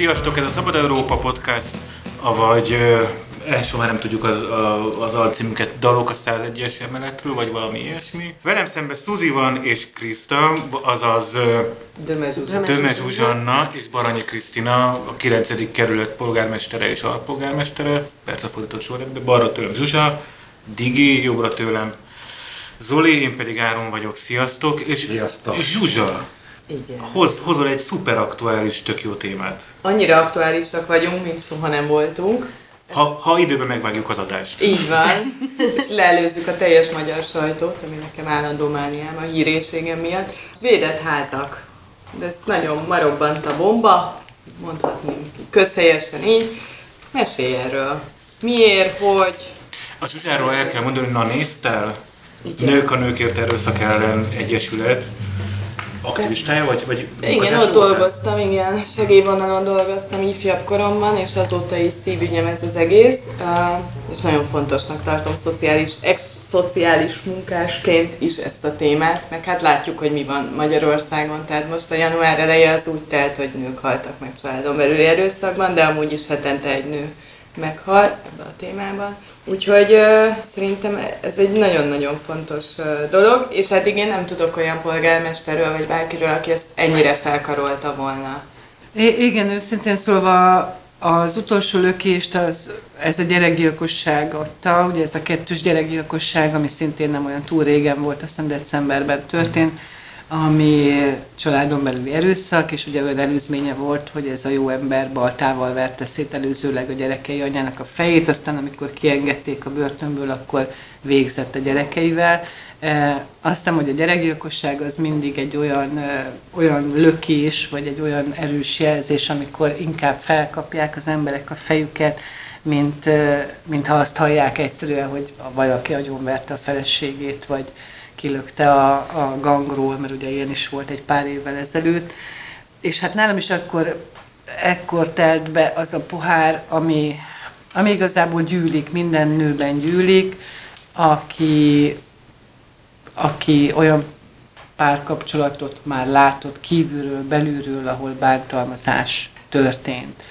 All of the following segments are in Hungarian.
Sziasztok, ez a Szabad Európa Podcast, avagy első már nem tudjuk az, a, az alcímünket, dalok a 101-es emeletről, vagy valami ilyesmi. Velem szemben Suzi van és Kriszta, azaz. Döme Zsuzsanna és Baranyi Krisztina, a 9. kerület polgármestere és alpolgármestere, persze fordított sorrendben, balra tőlem Zsuzsa, Digi, jobbra tőlem Zoli, én pedig Áron vagyok, sziasztok! És Sziasztok. Zsuzsa, Igen. hoz, hozol egy szuper aktuális, tök jó témát. Annyira aktuálisak vagyunk, mint soha nem voltunk. Ha, ha időben megvágjuk az adást. Így van. És leelőzzük a teljes magyar sajtót, ami nekem állandó mániám a hírészségem miatt. Védett házak. De ez nagyon marobbant a bomba, mondhatni közhelyesen így. Mesélj erről. Miért, hogy... A Zsuzsáról el kell mondani, na néztel? Igen. Nők a Nőkért Erőszak ellen Egyesület aktivistája, vagy, vagy Igen, ott voltál? dolgoztam, igen. Segélyvonalon dolgoztam ifjabb koromban, és azóta is szívügyem ez az egész. És nagyon fontosnak tartom szociális, ex-szociális munkásként is ezt a témát, meg hát látjuk, hogy mi van Magyarországon. Tehát most a január eleje az úgy telt, hogy nők haltak meg családon belüli erőszakban, de amúgy is hetente egy nő meghal ebben a témában. Úgyhogy uh, szerintem ez egy nagyon-nagyon fontos uh, dolog, és hát igen, nem tudok olyan polgármesterről vagy bárkiről, aki ezt ennyire felkarolta volna. I- igen, őszintén szólva az utolsó lökést az, ez a gyerekgyilkosság adta, ugye ez a kettős gyerekgyilkosság, ami szintén nem olyan túl régen volt, aztán decemberben történt, ami családon belüli erőszak, és ugye olyan előzménye volt, hogy ez a jó ember baltával verte szét előzőleg a gyerekei anyának a fejét, aztán amikor kiengedték a börtönből, akkor végzett a gyerekeivel. E, azt hiszem, hogy a gyerekgyilkosság az mindig egy olyan, e, olyan lökés, vagy egy olyan erős jelzés, amikor inkább felkapják az emberek a fejüket, mint, e, mint ha azt hallják egyszerűen, hogy valaki agyonverte a feleségét, vagy kilökte a, a gangról, mert ugye ilyen is volt egy pár évvel ezelőtt. És hát nálam is akkor, ekkor telt be az a pohár, ami, ami igazából gyűlik, minden nőben gyűlik, aki, aki olyan párkapcsolatot már látott kívülről, belülről, ahol bántalmazás történt.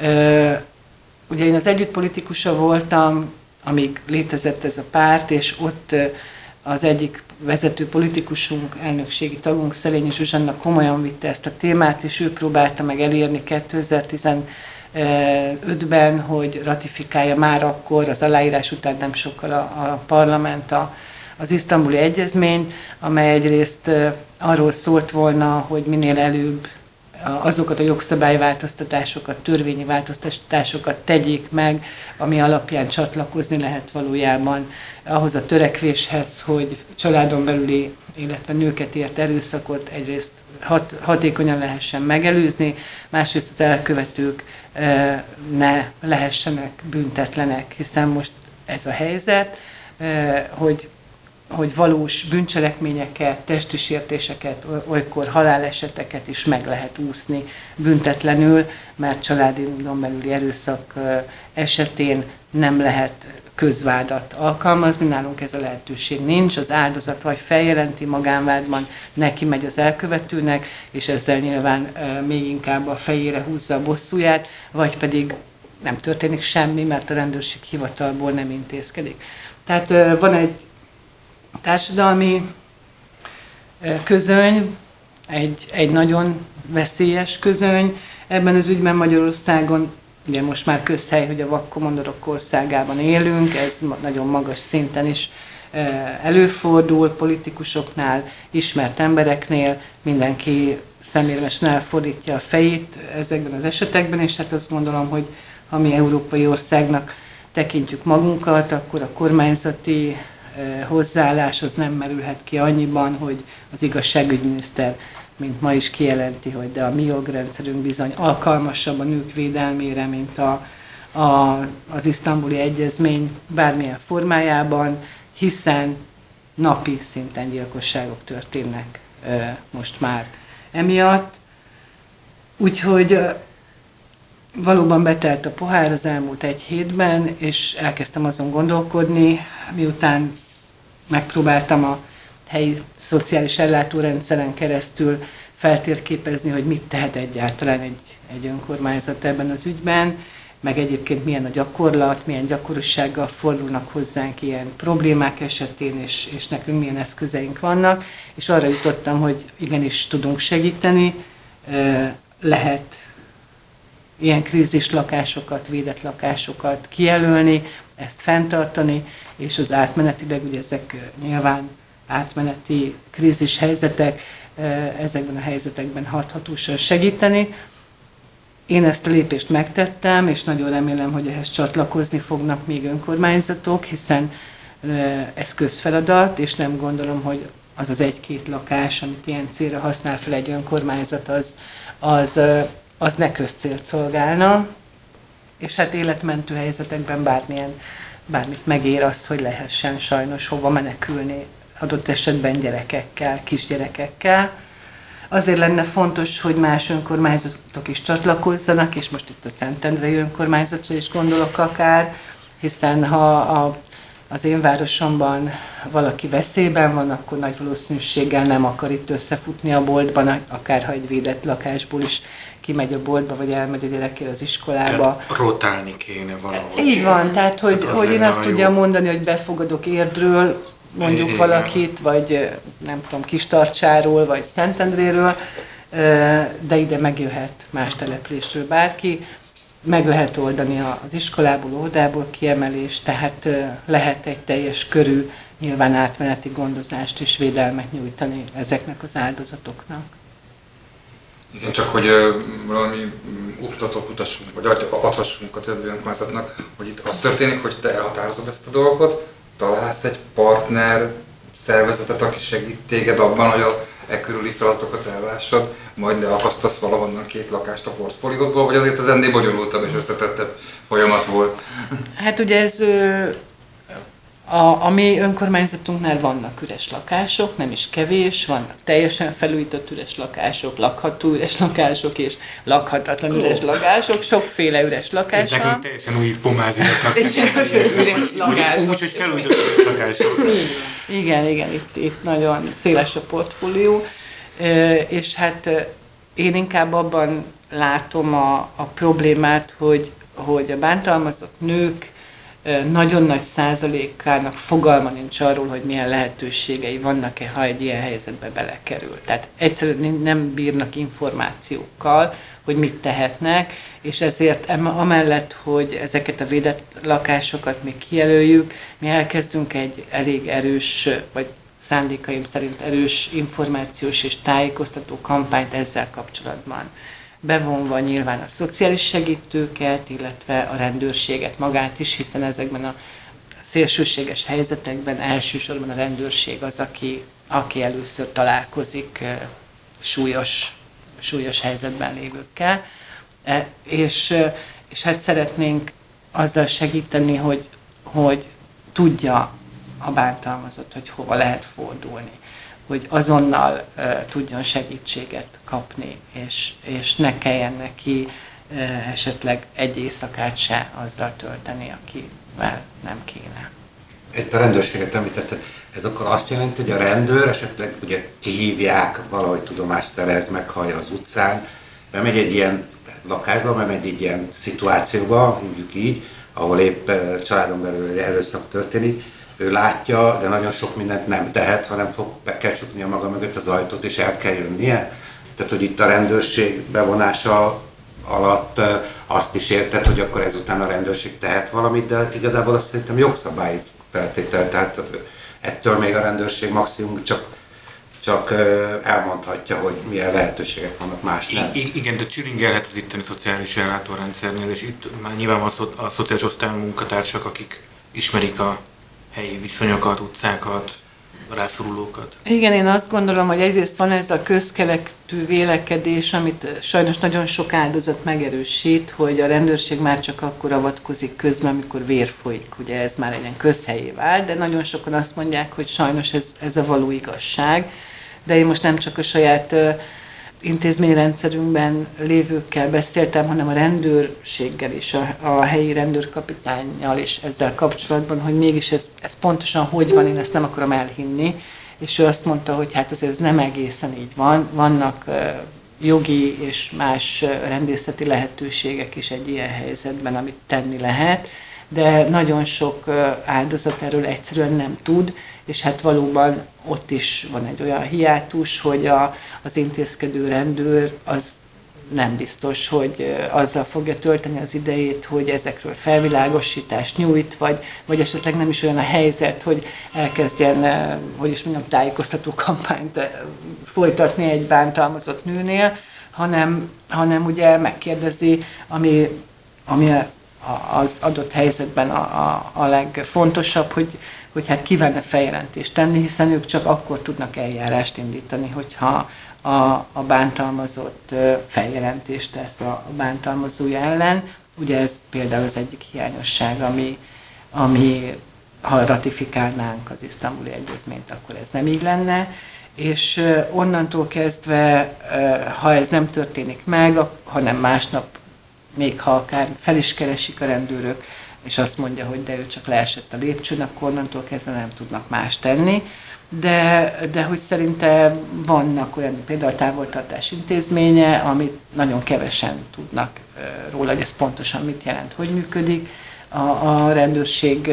Ö, Ugye én az együttpolitikusa voltam, amíg létezett ez a párt, és ott az egyik vezető politikusunk, elnökségi tagunk, Szelényi Zsuzsanna komolyan vitte ezt a témát, és ő próbálta meg elérni 2015-ben, hogy ratifikálja már akkor, az aláírás után nem sokkal a, a parlament a, az isztambuli egyezményt, amely egyrészt arról szólt volna, hogy minél előbb azokat a jogszabályváltoztatásokat, törvényi változtatásokat tegyék meg, ami alapján csatlakozni lehet valójában ahhoz a törekvéshez, hogy családon belüli, illetve nőket ért erőszakot egyrészt hat, hatékonyan lehessen megelőzni, másrészt az elkövetők e, ne lehessenek büntetlenek, hiszen most ez a helyzet, e, hogy hogy valós bűncselekményeket, testi sértéseket, oly- olykor haláleseteket is meg lehet úszni büntetlenül, mert családon belüli erőszak esetén nem lehet közvádat alkalmazni, nálunk ez a lehetőség nincs, az áldozat vagy feljelenti magánvádban, neki megy az elkövetőnek, és ezzel nyilván még inkább a fejére húzza a bosszúját, vagy pedig nem történik semmi, mert a rendőrség hivatalból nem intézkedik. Tehát van egy társadalmi közöny, egy, egy nagyon veszélyes közöny. Ebben az ügyben Magyarországon, ugye most már közhely, hogy a vakkomondorok országában élünk, ez nagyon magas szinten is előfordul, politikusoknál, ismert embereknél, mindenki szemérmesen elfordítja a fejét ezekben az esetekben, és hát azt gondolom, hogy ha mi európai országnak tekintjük magunkat, akkor a kormányzati hozzáállás az nem merülhet ki annyiban, hogy az igazságügyminiszter, mint ma is kijelenti, hogy de a mi jogrendszerünk bizony alkalmasabb a nők védelmére, mint a, a, az isztambuli egyezmény bármilyen formájában, hiszen napi szinten gyilkosságok történnek eh, most már emiatt. Úgyhogy eh, valóban betelt a pohár az elmúlt egy hétben, és elkezdtem azon gondolkodni, miután megpróbáltam a helyi szociális ellátórendszeren keresztül feltérképezni, hogy mit tehet egyáltalán egy, egy önkormányzat ebben az ügyben, meg egyébként milyen a gyakorlat, milyen gyakorossággal fordulnak hozzánk ilyen problémák esetén, és, és nekünk milyen eszközeink vannak, és arra jutottam, hogy igenis tudunk segíteni, lehet ilyen krízis lakásokat, védett lakásokat kijelölni, ezt fenntartani, és az átmenetileg, ugye ezek nyilván átmeneti krízis helyzetek, ezekben a helyzetekben hathatósan segíteni. Én ezt a lépést megtettem, és nagyon remélem, hogy ehhez csatlakozni fognak még önkormányzatok, hiszen ez közfeladat, és nem gondolom, hogy az az egy-két lakás, amit ilyen célra használ fel egy önkormányzat, az, az, az ne közcélt szolgálna, és hát életmentő helyzetekben bármilyen, bármit megér az, hogy lehessen sajnos hova menekülni, adott esetben gyerekekkel, kisgyerekekkel. Azért lenne fontos, hogy más önkormányzatok is csatlakozzanak, és most itt a Szentendrei önkormányzatra is gondolok akár, hiszen ha a, az én városomban valaki veszélyben van, akkor nagy valószínűséggel nem akar itt összefutni a boltban, akár ha egy védett lakásból is kimegy a boltba, vagy elmegy a gyerekére az iskolába. Tehát rotálni kéne valahol. Így van, tehát hogy, tehát hogy én azt tudja mondani, hogy befogadok érdről, mondjuk Igen. valakit, vagy nem tudom, Kistarcsáról, vagy Szentendréről, de ide megjöhet más településről bárki, meg lehet oldani az iskolából, óvodából kiemelés, tehát lehet egy teljes körű, nyilván átmeneti gondozást és védelmet nyújtani ezeknek az áldozatoknak. Igen, csak hogy valami útmutatót utassunk, vagy adhassunk a többi önkormányzatnak, hogy itt az történik, hogy te elhatározod ezt a dolgot, találsz egy partner szervezetet, aki segít téged abban, hogy a e körüli feladatokat ellássad, majd ne akasztasz valahonnan két lakást a portfóliódból, vagy azért az ennél bonyolultabb és összetettebb folyamat volt? Hát ugye ez a, a mi önkormányzatunknál vannak üres lakások, nem is kevés, vannak teljesen felújított üres lakások, lakható üres lakások és lakhatatlan üres lakások, sokféle üres lakás Ez nekünk teljesen új pomáziatnak üres lakások. Úgy, hogy felújított üres lakások. Igen, igen, itt, itt nagyon széles a portfólió, és hát én inkább abban látom a, a problémát, hogy, hogy a bántalmazott nők nagyon nagy százalékának fogalma nincs arról, hogy milyen lehetőségei vannak-e, ha egy ilyen helyzetbe belekerül. Tehát egyszerűen nem bírnak információkkal, hogy mit tehetnek, és ezért amellett, hogy ezeket a védett lakásokat még kijelöljük, mi elkezdünk egy elég erős, vagy szándékaim szerint erős információs és tájékoztató kampányt ezzel kapcsolatban bevonva nyilván a szociális segítőket, illetve a rendőrséget magát is, hiszen ezekben a szélsőséges helyzetekben elsősorban a rendőrség az, aki, aki először találkozik súlyos, súlyos helyzetben lévőkkel. E, és, és hát szeretnénk azzal segíteni, hogy, hogy tudja a bántalmazott, hogy hova lehet fordulni hogy azonnal tudjon segítséget kapni, és, és ne kelljen neki esetleg egy éjszakát se azzal tölteni, akivel nem kéne. Itt a rendőrséget említetted, ez akkor azt jelenti, hogy a rendőr esetleg ugye kihívják, valahogy tudomást szerez, meghallja az utcán, bemegy egy ilyen lakásba, bemegy egy ilyen szituációba, hívjuk így, ahol épp családon belül erőszak történik, ő látja, de nagyon sok mindent nem tehet, hanem fog, be kell csuknia maga mögött az ajtót, és el kell jönnie. Tehát, hogy itt a rendőrség bevonása alatt azt is érted, hogy akkor ezután a rendőrség tehet valamit, de igazából azt szerintem jogszabályi feltétel, tehát ettől még a rendőrség maximum csak csak elmondhatja, hogy milyen lehetőségek vannak más nem. I- igen, de csilingelhet az itteni szociális ellátórendszernél, és itt már nyilván van a szociális osztály munkatársak, akik ismerik a helyi viszonyokat, utcákat, rászorulókat? Igen, én azt gondolom, hogy egyrészt van ez a közkelektű vélekedés, amit sajnos nagyon sok áldozat megerősít, hogy a rendőrség már csak akkor avatkozik közben, amikor vér folyik. Ugye ez már egy ilyen közhelyé vált, de nagyon sokan azt mondják, hogy sajnos ez, ez a való igazság. De én most nem csak a saját intézményrendszerünkben lévőkkel beszéltem, hanem a rendőrséggel is, a, a helyi rendőrkapitányjal is ezzel kapcsolatban, hogy mégis ez, ez pontosan hogy van, én ezt nem akarom elhinni, és ő azt mondta, hogy hát azért ez nem egészen így van, vannak jogi és más rendészeti lehetőségek is egy ilyen helyzetben, amit tenni lehet, de nagyon sok áldozat erről egyszerűen nem tud, és hát valóban ott is van egy olyan hiátus, hogy a, az intézkedő rendőr az nem biztos, hogy azzal fogja tölteni az idejét, hogy ezekről felvilágosítást nyújt, vagy, vagy esetleg nem is olyan a helyzet, hogy elkezdjen, hogy is mondjam, tájékoztató kampányt folytatni egy bántalmazott nőnél, hanem, hanem ugye megkérdezi, ami, ami az adott helyzetben a, a, a legfontosabb, hogy, hogy hát kívánne feljelentést tenni, hiszen ők csak akkor tudnak eljárást indítani, hogyha a, a bántalmazott feljelentést tesz a, a bántalmazója ellen. Ugye ez például az egyik hiányosság, ami, ami ha ratifikálnánk az isztambuli egyezményt, akkor ez nem így lenne. És onnantól kezdve, ha ez nem történik meg, hanem másnap még ha akár fel is keresik a rendőrök, és azt mondja, hogy de ő csak leesett a lépcsőn, akkor onnantól kezdve nem tudnak más tenni. De, de hogy szerinte vannak olyan, például a távoltartás intézménye, amit nagyon kevesen tudnak róla, hogy ez pontosan mit jelent, hogy működik. A, a rendőrség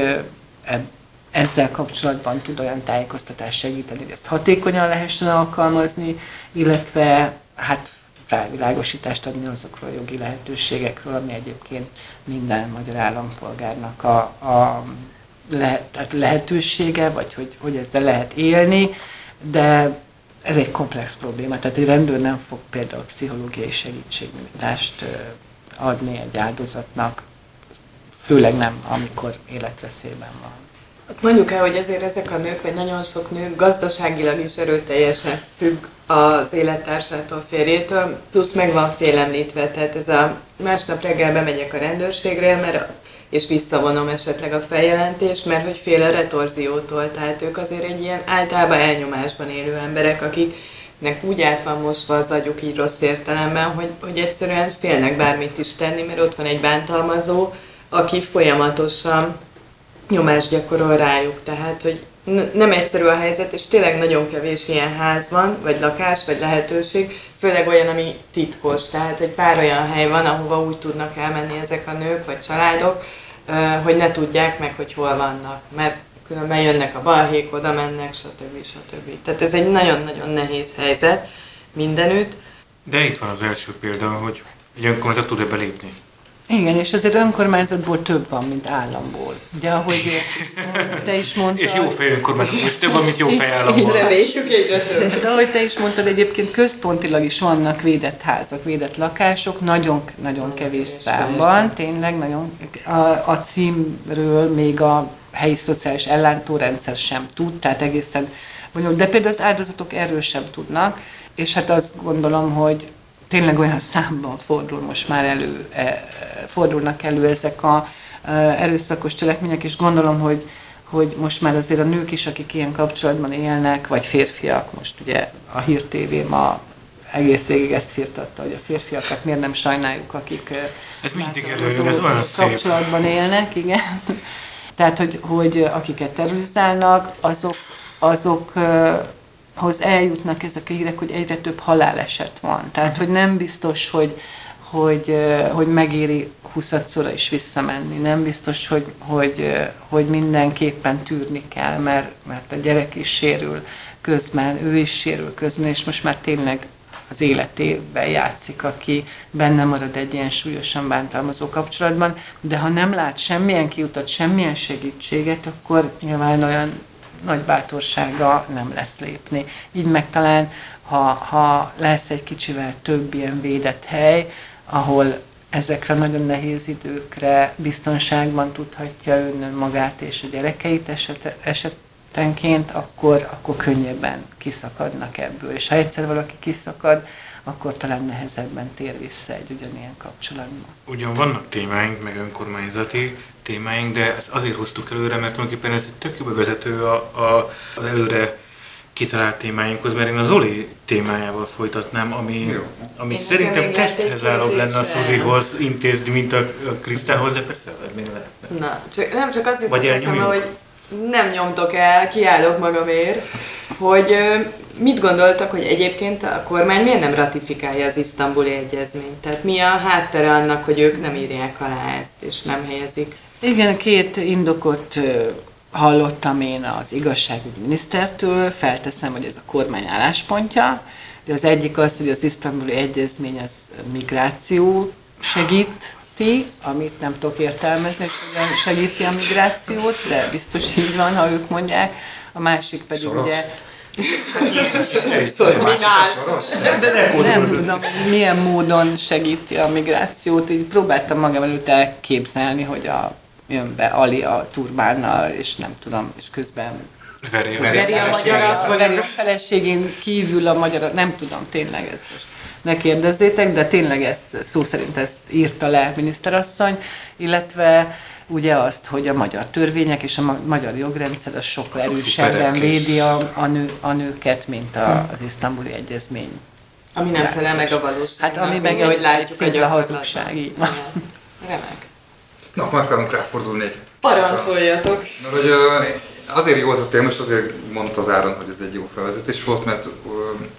ezzel kapcsolatban tud olyan tájékoztatást segíteni, hogy ezt hatékonyan lehessen alkalmazni, illetve hát felvilágosítást adni azokról a jogi lehetőségekről, ami egyébként minden magyar állampolgárnak a, a lehet, tehát lehetősége, vagy hogy, hogy ezzel lehet élni, de ez egy komplex probléma. Tehát egy rendőr nem fog például pszichológiai segítségnyújtást adni egy áldozatnak, főleg nem, amikor életveszélyben van. Azt mondjuk el, hogy azért ezek a nők, vagy nagyon sok nő gazdaságilag is erőteljesen függ az élettársától, férjétől, plusz meg van félemlítve, tehát ez a másnap reggel bemegyek a rendőrségre, mert és visszavonom esetleg a feljelentést, mert hogy fél a retorziótól, tehát ők azért egy ilyen általában elnyomásban élő emberek, akiknek úgy át van mosva az agyuk így rossz értelemben, hogy, hogy egyszerűen félnek bármit is tenni, mert ott van egy bántalmazó, aki folyamatosan nyomást gyakorol rájuk. Tehát, hogy nem egyszerű a helyzet, és tényleg nagyon kevés ilyen ház van, vagy lakás, vagy lehetőség, főleg olyan, ami titkos. Tehát, hogy pár olyan hely van, ahova úgy tudnak elmenni ezek a nők, vagy családok, hogy ne tudják meg, hogy hol vannak. Mert különben jönnek a balhék, oda mennek, stb. stb. Tehát ez egy nagyon-nagyon nehéz helyzet mindenütt. De itt van az első példa, hogy egy önkormányzat tud-e belépni. Igen, és azért önkormányzatból több van, mint államból. Ugye, ahogy te is mondtad... és jó fej önkormányzatból is több van, mint jó fej államból. Reméljük egyre több. De ahogy te is mondtad, egyébként központilag is vannak védett házak, védett lakások, nagyon-nagyon kevés számban, tényleg nagyon. A, a címről még a helyi szociális ellátórendszer sem tud, tehát egészen bonyolult. De például az áldozatok erről sem tudnak, és hát azt gondolom, hogy tényleg olyan számban fordul most már elő, e, fordulnak elő ezek a e, erőszakos cselekmények, és gondolom, hogy, hogy most már azért a nők is, akik ilyen kapcsolatban élnek, vagy férfiak, most ugye a Hír TV ma egész végig ezt firtatta, hogy a férfiakat miért nem sajnáljuk, akik e, ez mindig előjön, ez olyan kapcsolatban szép. élnek, igen. Tehát, hogy, hogy akiket terrorizálnak, azok, azok hoz eljutnak ezek a hírek, hogy egyre több haláleset van. Tehát, hogy nem biztos, hogy, hogy, hogy megéri huszadszorra is visszamenni. Nem biztos, hogy, hogy, hogy mindenképpen tűrni kell, mert, mert a gyerek is sérül közben, ő is sérül közben, és most már tényleg az életével játszik, aki benne marad egy ilyen súlyosan bántalmazó kapcsolatban, de ha nem lát semmilyen kiutat, semmilyen segítséget, akkor nyilván olyan nagy bátorsága nem lesz lépni. Így meg talán, ha, ha lesz egy kicsivel több ilyen védett hely, ahol ezekre nagyon nehéz időkre biztonságban tudhatja ön magát és a gyerekeit eset, esetenként, akkor, akkor könnyebben kiszakadnak ebből. És ha egyszer valaki kiszakad, akkor talán nehezebben tér vissza egy ugyanilyen kapcsolatba. Ugyan vannak témáink, meg önkormányzati témáink, de ezt azért hoztuk előre, mert tulajdonképpen ez egy tök jó bevezető a, a, az előre kitalált témáinkhoz, mert én az Zoli témájával folytatnám, ami, ami szerintem testhez állóbb lenne a Szuzihoz intézni, mint a, a Krisztához, de persze, még lehetne. Na, csak, nem csak az jutott eszembe, hogy nem nyomtok el, kiállok magamért. hogy mit gondoltak, hogy egyébként a kormány miért nem ratifikálja az isztambuli egyezményt? Tehát mi a háttere annak, hogy ők nem írják alá ezt, és nem helyezik? Igen, két indokot hallottam én az igazságügyi minisztertől, felteszem, hogy ez a kormány álláspontja. De az egyik az, hogy az isztambuli egyezmény az migráció segíti, amit nem tudok értelmezni, hogy hogyan segíti a migrációt, de biztos így van, ha ők mondják. A másik pedig Soros? ugye nem tudom, milyen módon segíti a migrációt. Így próbáltam magam előtt elképzelni, hogy a, jön be Ali a turbánnal, és nem tudom, és közben Veri. Veri. Veri a magyar a veri a feleségén kívül a magyar, nem tudom, tényleg ez most ne kérdezzétek, de tényleg ez szó szerint ezt írta le miniszterasszony, illetve ugye azt, hogy a magyar törvények és a ma- magyar jogrendszer az sokkal erősebben védi a, a, nő, a nőket, mint a, az isztambuli egyezmény. Ami nem felel meg a valóságnak. Hát ami meg egy- látjuk egy a szimpla hazugság, így van. Remek. Na, akkor akarunk ráfordulni egy Parancsoljatok! Mert hogy azért jó az a téma, és azért mondta az Áron, hogy ez egy jó felvezetés volt, mert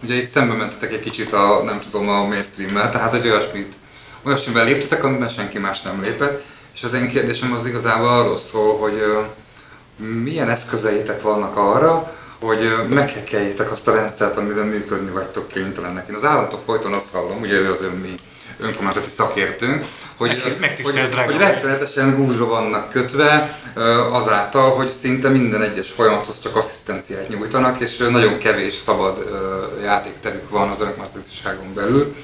ugye itt szembe mentetek egy kicsit a, nem tudom, a mainstream-mel, tehát hogy olyasmit, olyasmivel léptetek, amiben senki más nem lépett, és az én kérdésem az igazából arról szól, hogy milyen eszközeitek vannak arra, hogy ö, meghekkeljétek azt a rendszert, amiben működni vagytok kénytelenek. Én az államtól folyton azt hallom, ugye ő az ön mi önkormányzati szakértőnk, hogy, hogy, hogy rettenetesen gúzsba vannak kötve azáltal, hogy szinte minden egyes folyamathoz csak asszisztenciát nyújtanak, és nagyon kevés szabad játékterük van az önkormányzatiságon belül.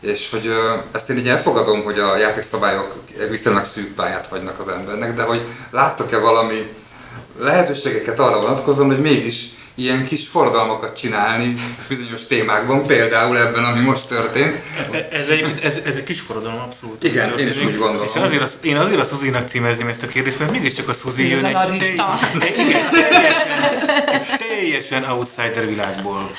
És hogy ezt én így elfogadom, hogy a játékszabályok viszonylag szűk pályát hagynak az embernek, de hogy láttok-e valami lehetőségeket arra vonatkozóan, hogy mégis ilyen kis forradalmakat csinálni bizonyos témákban, például ebben, ami most történt. E- Ez egy, ez, ez egy kis forradalom abszolút. Igen, én is úgy gondolom. És azért az, én azért a Szuzinak címezném ezt a kérdést, mert mégiscsak a Szuzi jön a egy, telj- igen, teljesen, egy teljesen outsider világból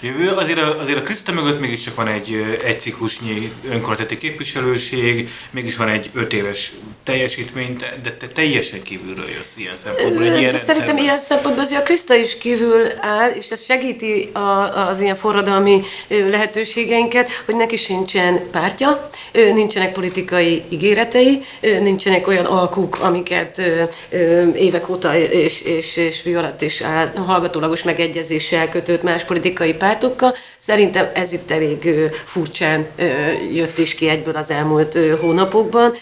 jövő. Azért a, azért a Kriszta mögött mégiscsak van egy, egy ciklusnyi önkormányzati képviselőség, mégis van egy öt éves teljesítmény, te- de te teljesen kívülről jössz ilyen szempontból. Egy ilyen De Szerintem ilyen szempontból azért a Kriszta is kívül áll, és ez segíti a, az ilyen forradalmi lehetőségeinket, hogy neki sincsen pártja, nincsenek politikai ígéretei, nincsenek olyan alkuk, amiket évek óta és, és, és alatt is áll, hallgatólagos megegyezéssel kötött más politikai pártokkal. Szerintem ez itt elég furcsán jött is ki egyből az elmúlt hónapokban.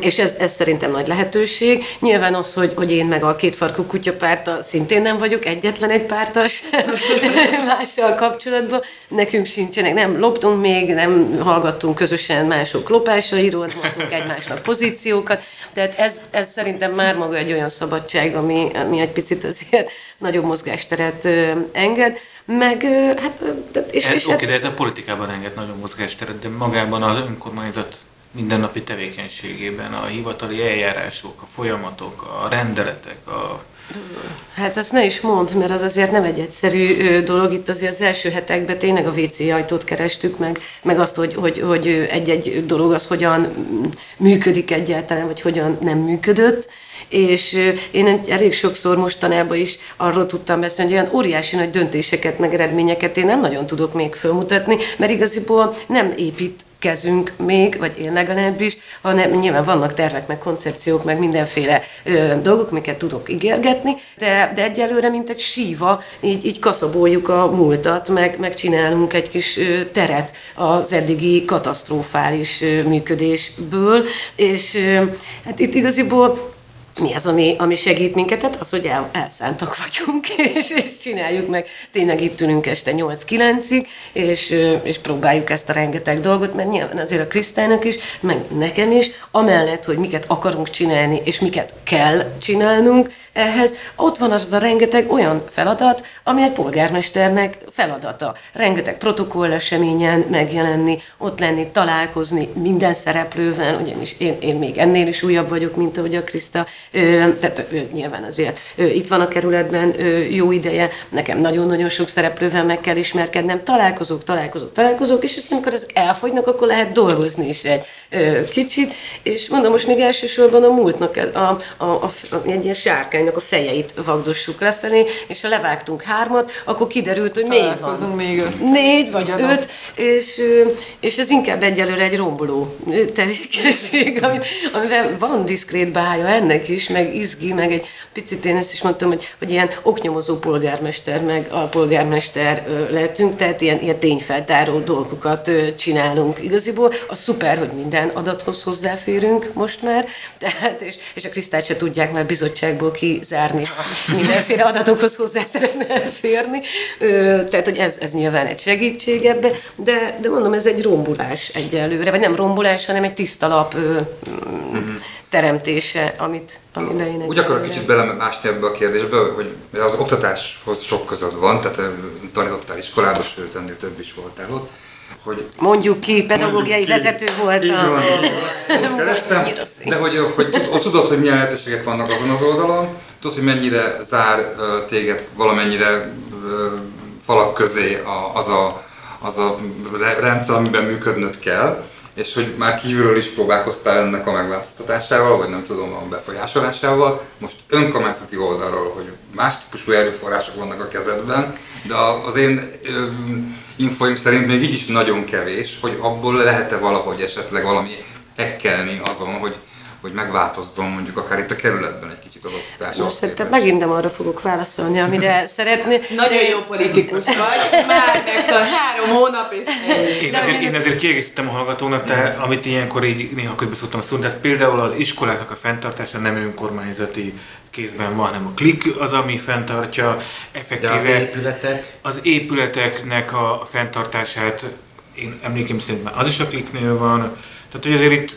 És ez, ez szerintem nagy lehetőség. Nyilván az, hogy, hogy én meg a kétfarkú kutyapárta szintén nem vagyok egyetlen egy pártas mással kapcsolatban. Nekünk sincsenek, nem loptunk még, nem hallgattunk közösen mások lopásairól, nem adtunk egymásnak pozíciókat. Tehát ez, ez szerintem már maga egy olyan szabadság, ami, ami egy picit azért nagyobb mozgásteret enged. Meg, hát, és, Ez, és oké, hát, de ez a politikában enged nagyon mozgásteret, de magában az önkormányzat mindennapi tevékenységében, a hivatali eljárások, a folyamatok, a rendeletek, a Hát azt ne is mondd, mert az azért nem egy egyszerű dolog. Itt azért az első hetekben tényleg a WC ajtót kerestük meg, meg azt, hogy, hogy, hogy egy-egy dolog az hogyan működik egyáltalán, vagy hogyan nem működött. És én elég sokszor mostanában is arról tudtam beszélni, hogy olyan óriási nagy döntéseket, meg eredményeket én nem nagyon tudok még fölmutatni, mert igaziból nem épít kezünk még, vagy én legalábbis, hanem nyilván vannak tervek, meg koncepciók, meg mindenféle ö, dolgok, amiket tudok ígérgetni, de, de egyelőre, mint egy síva, így, így kaszaboljuk a múltat, meg, meg csinálunk egy kis ö, teret az eddigi katasztrofális ö, működésből, és ö, hát itt igaziból mi az, ami, ami segít minket? Hát az, hogy el, elszántak vagyunk, és, és csináljuk meg. Tényleg itt ülünk este 8-9-ig, és, és próbáljuk ezt a rengeteg dolgot, mert nyilván azért a Krisztának is, meg nekem is, amellett, hogy miket akarunk csinálni, és miket kell csinálnunk, ehhez ott van az a rengeteg olyan feladat, ami egy polgármesternek feladata. Rengeteg protokoll eseményen megjelenni, ott lenni, találkozni minden szereplővel, ugyanis én, én még ennél is újabb vagyok, mint ahogy a Kriszta, tehát nyilván azért itt van a kerületben jó ideje, nekem nagyon-nagyon sok szereplővel meg kell ismerkednem, találkozók, találkozók, találkozók, és aztán amikor ezek elfogynak, akkor lehet dolgozni is egy kicsit, és mondom, most még elsősorban a múltnak, a, a, a, a, egy ilyen sárkánynak a fejeit vagdossuk lefelé, és ha levágtunk hármat, akkor kiderült, hogy még van. még öt. Négy vagy öt, és, és ez inkább egyelőre egy romboló tevékenység, amivel van diszkrét bája ennek is, meg izgi, meg egy picit én ezt is mondtam, hogy, hogy ilyen oknyomozó polgármester, meg a polgármester lehetünk, tehát ilyen, ilyen tényfeltáró dolgokat csinálunk igaziból. A szuper, hogy minden adathoz hozzáférünk most már, tehát, és, és a Krisztát se tudják már bizottságból kizárni, mindenféle adatokhoz hozzá szeretne férni. Tehát, hogy ez, ez nyilván egy segítség ebbe, de, de mondom, ez egy rombulás egyelőre, vagy nem rombulás, hanem egy tiszta lap teremtése, amit, amiben én Úgy akarok kicsit belemásni ebbe a kérdésbe, hogy az oktatáshoz sok között van, tehát tanítottál iskolába, sőt ennél több is voltál ott, hogy Mondjuk ki, pedagógiai mondjuk ki. vezető voltam. Így van, így kerestem, de hogy, hogy, hogy tudod, hogy milyen lehetőségek vannak azon az oldalon, tudod, hogy mennyire zár téged valamennyire falak közé az a, az a rendszer, amiben működnöd kell, és hogy már kívülről is próbálkoztál ennek a megváltoztatásával, vagy nem tudom, a befolyásolásával. Most önkormányzati oldalról, hogy más típusú erőforrások vannak a kezedben, de az én infoim szerint még így is nagyon kevés, hogy abból lehet-e valahogy esetleg valami ekkelni azon, hogy hogy megváltozzon mondjuk akár itt a kerületben egy kicsit az oktatás. Most szerintem megint nem arra fogok válaszolni, amire szeretné. Nagyon jó politikus vagy, már a három hónap és én, ezért, én ezért kiegészítem a hallgatónak, te, amit ilyenkor így néha közben szoktam szólni, tehát például az iskoláknak a fenntartása nem önkormányzati kézben van, hanem a klik az, ami fenntartja effektíve. De az épületek? Az épületeknek a fenntartását én emlékeim szerint már az is a kliknél van, tehát hogy azért itt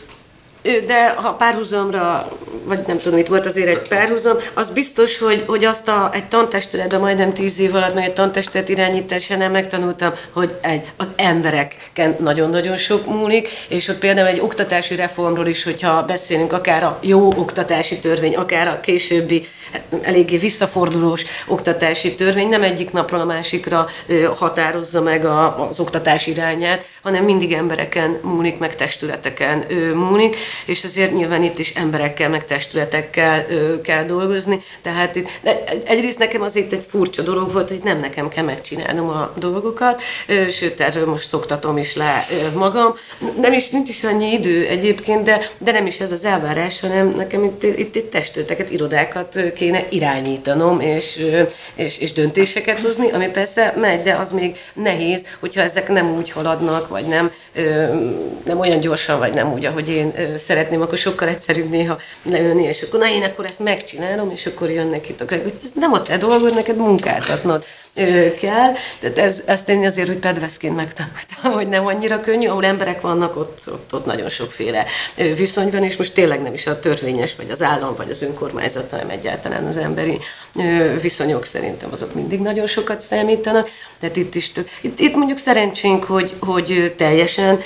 de ha párhuzamra, vagy nem tudom, itt volt azért egy párhuzam, az biztos, hogy, hogy azt a, egy tantestületben majdnem tíz év alatt, egy tantestület irányításánál megtanultam, hogy egy, az embereken nagyon-nagyon sok múlik, és ott például egy oktatási reformról is, hogyha beszélünk akár a jó oktatási törvény, akár a későbbi eléggé visszafordulós oktatási törvény nem egyik napról a másikra határozza meg az oktatás irányát, hanem mindig embereken múlik, meg testületeken múlik, és azért nyilván itt is emberekkel, meg testületekkel kell dolgozni. Tehát itt, egyrészt nekem azért egy furcsa dolog volt, hogy nem nekem kell megcsinálnom a dolgokat, sőt, erről most szoktatom is le magam. Nem is, nincs is annyi idő egyébként, de, de nem is ez az elvárás, hanem nekem itt, itt, itt testületeket, irodákat kéne irányítanom, és, és, és döntéseket hozni, ami persze megy, de az még nehéz, hogyha ezek nem úgy haladnak, vagy nem, nem olyan gyorsan, vagy nem úgy, ahogy én szeretném, akkor sokkal egyszerűbb néha leülni, és akkor na én akkor ezt megcsinálom, és akkor jönnek itt a hogy ez nem a te dolgod, neked munkáltatnod kell. Tehát ez, ezt én azért úgy pedveszként megtanultam, hogy nem annyira könnyű, ahol emberek vannak, ott, ott, ott nagyon sokféle viszony van, és most tényleg nem is a törvényes, vagy az állam, vagy az önkormányzat, hanem egyáltalán az emberi viszonyok szerintem azok mindig nagyon sokat számítanak. Tehát itt is tök, itt, itt mondjuk szerencsénk, hogy, hogy teljesen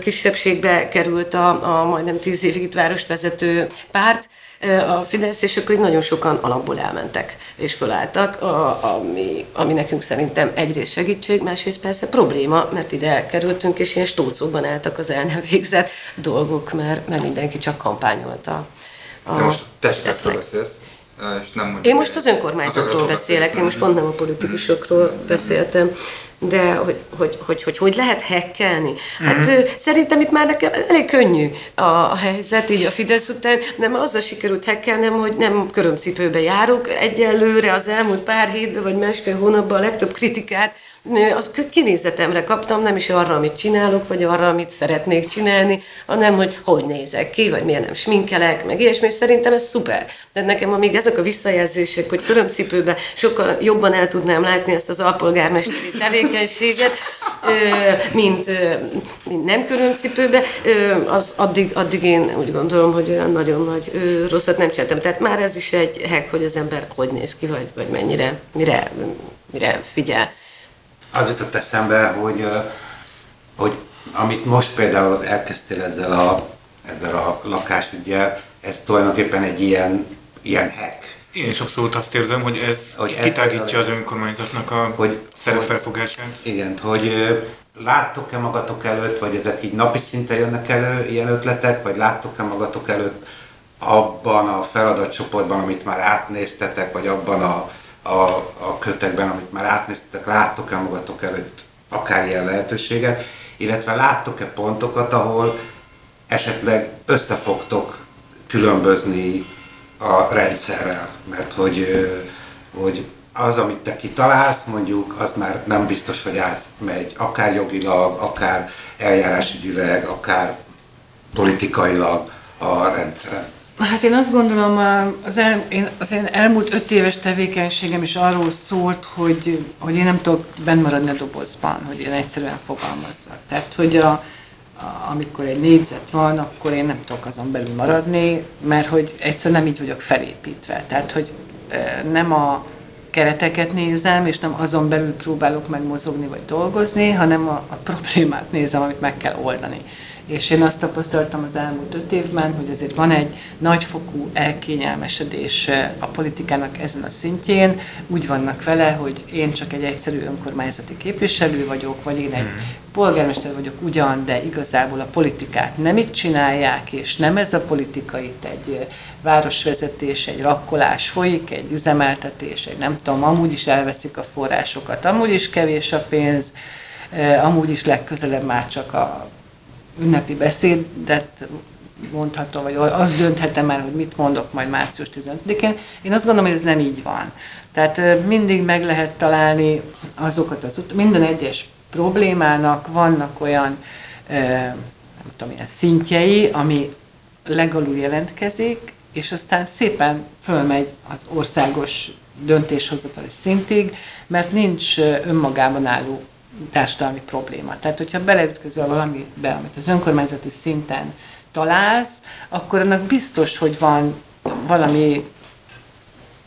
kisebbségbe került a, a majdnem tíz évig itt várost vezető párt, a Fidesz, és akkor nagyon sokan alapból elmentek és fölálltak, a, ami, ami nekünk szerintem egyrészt segítség, másrészt persze probléma, mert ide kerültünk, és ilyen stócokban álltak az el nem végzett dolgok, mert, mert mindenki csak kampányolta. A, De most testületről beszélsz, és nem Én most az önkormányzatról beszélek, én most pont nem a politikusokról beszéltem de hogy hogy, hogy, hogy, hogy lehet hekkelni? Hát mm-hmm. szerintem itt már nekem elég könnyű a, a helyzet, így a Fidesz után, nem azzal sikerült hekkelnem, hogy nem körömcipőbe járok egyelőre az elmúlt pár hétben vagy másfél hónapban a legtöbb kritikát az kinézetemre kaptam, nem is arra, amit csinálok, vagy arra, amit szeretnék csinálni, hanem, hogy hogy nézek ki, vagy miért nem sminkelek, meg ilyesmi, és szerintem ez szuper. De nekem amíg ezek a visszajelzések, hogy förömcipőbe sokkal jobban el tudnám látni ezt az alpolgármesteri tevékenységet, mint, mint nem körömcipőbe, az addig, addig én úgy gondolom, hogy olyan nagyon nagy rosszat nem csináltam. Tehát már ez is egy hack, hogy az ember hogy néz ki, vagy, vagy mennyire, mire, mire figyel az jutott eszembe, hogy, hogy amit most például elkezdtél ezzel a, ezzel a lakásügyel, ez tulajdonképpen egy ilyen, ilyen hack. Én is abszolút azt érzem, hogy ez Hogy hogy ez kitágítja az önkormányzatnak a Hogy- szerepfelfogását. Igen, hogy láttok-e magatok előtt, vagy ezek így napi szinten jönnek elő ilyen ötletek, vagy láttok-e magatok előtt abban a feladatcsoportban, amit már átnéztetek, vagy abban a, a, a kötekben, amit már átnéztetek, láttok-e magatok előtt akár ilyen lehetőséget, illetve láttok-e pontokat, ahol esetleg összefogtok különbözni a rendszerrel, mert hogy, hogy az, amit te kitalálsz, mondjuk, az már nem biztos, hogy átmegy, akár jogilag, akár eljárásügyileg, akár politikailag a rendszeren. Hát én azt gondolom, az, el, én, az én elmúlt öt éves tevékenységem is arról szólt, hogy, hogy én nem tudok benn maradni a dobozban, hogy én egyszerűen fogalmazzak. Tehát, hogy a, a, amikor egy négyzet van, akkor én nem tudok azon belül maradni, mert hogy egyszerűen nem így vagyok felépítve. Tehát, hogy nem a kereteket nézem, és nem azon belül próbálok megmozogni vagy dolgozni, hanem a, a problémát nézem, amit meg kell oldani. És én azt tapasztaltam az elmúlt öt évben, hogy azért van egy nagyfokú elkényelmesedés a politikának ezen a szintjén. Úgy vannak vele, hogy én csak egy egyszerű önkormányzati képviselő vagyok, vagy én egy polgármester vagyok ugyan, de igazából a politikát nem itt csinálják, és nem ez a politika itt egy városvezetés, egy rakkolás folyik, egy üzemeltetés, egy nem tudom, amúgy is elveszik a forrásokat, amúgy is kevés a pénz, amúgy is legközelebb már csak a ünnepi beszédet mondhatom, vagy az dönthetem el, hogy mit mondok majd március 15-én. Én azt gondolom, hogy ez nem így van. Tehát mindig meg lehet találni azokat az ut- minden egyes problémának vannak olyan, nem tudom, ilyen szintjei, ami legalul jelentkezik, és aztán szépen fölmegy az országos döntéshozatali szintig, mert nincs önmagában álló társadalmi probléma. Tehát, hogyha beleütközöl valamibe, amit az önkormányzati szinten találsz, akkor annak biztos, hogy van valami,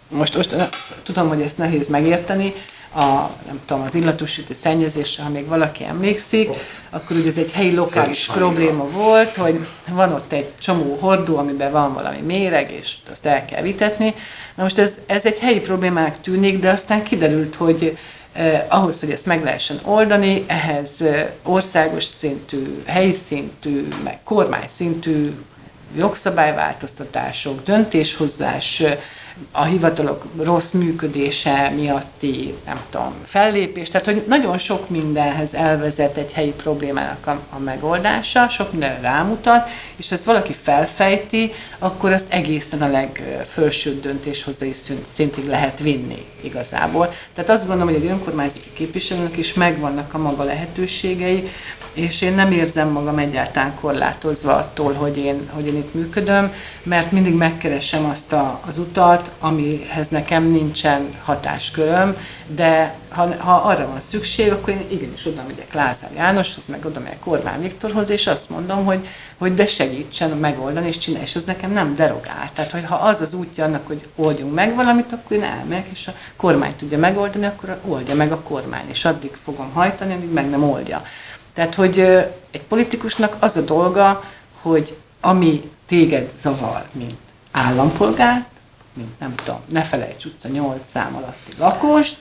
most, most tudom, hogy ezt nehéz megérteni, a, nem tudom, az illatosítő szennyezésre, ha még valaki emlékszik, akkor ugye ez egy helyi lokális probléma volt, hogy van ott egy csomó hordó, amiben van valami méreg, és azt el kell vitetni. Na most ez, ez egy helyi problémának tűnik, de aztán kiderült, hogy eh, ahhoz, hogy ezt meg lehessen oldani, ehhez eh, országos szintű, helyi szintű, meg kormány szintű jogszabályváltoztatások, döntéshozás, a hivatalok rossz működése miatti, nem tudom, fellépés, tehát hogy nagyon sok mindenhez elvezet egy helyi problémának a, a megoldása, sok mindenre rámutat, és ezt valaki felfejti, akkor azt egészen a legfelsőbb döntéshozai szintig lehet vinni igazából. Tehát azt gondolom, hogy egy önkormányzati képviselőnek is megvannak a maga lehetőségei, és én nem érzem magam egyáltalán korlátozva attól, hogy én, hogy én itt működöm, mert mindig megkeresem azt a, az utat, amihez nekem nincsen hatásköröm, de ha, ha arra van szükség, akkor én igenis oda megyek Lázár Jánoshoz, meg oda megyek Orbán Viktorhoz, és azt mondom, hogy, hogy de segítsen megoldani, és csinálj, és az nekem nem derogál. Tehát, hogy ha az az útja annak, hogy oldjunk meg valamit, akkor én elmegyek, és a kormány tudja megoldani, akkor oldja meg a kormány, és addig fogom hajtani, amíg meg nem oldja. Tehát, hogy egy politikusnak az a dolga, hogy ami téged zavar, mint állampolgár, mint nem tudom, ne felejts utca 8 szám alatti lakost,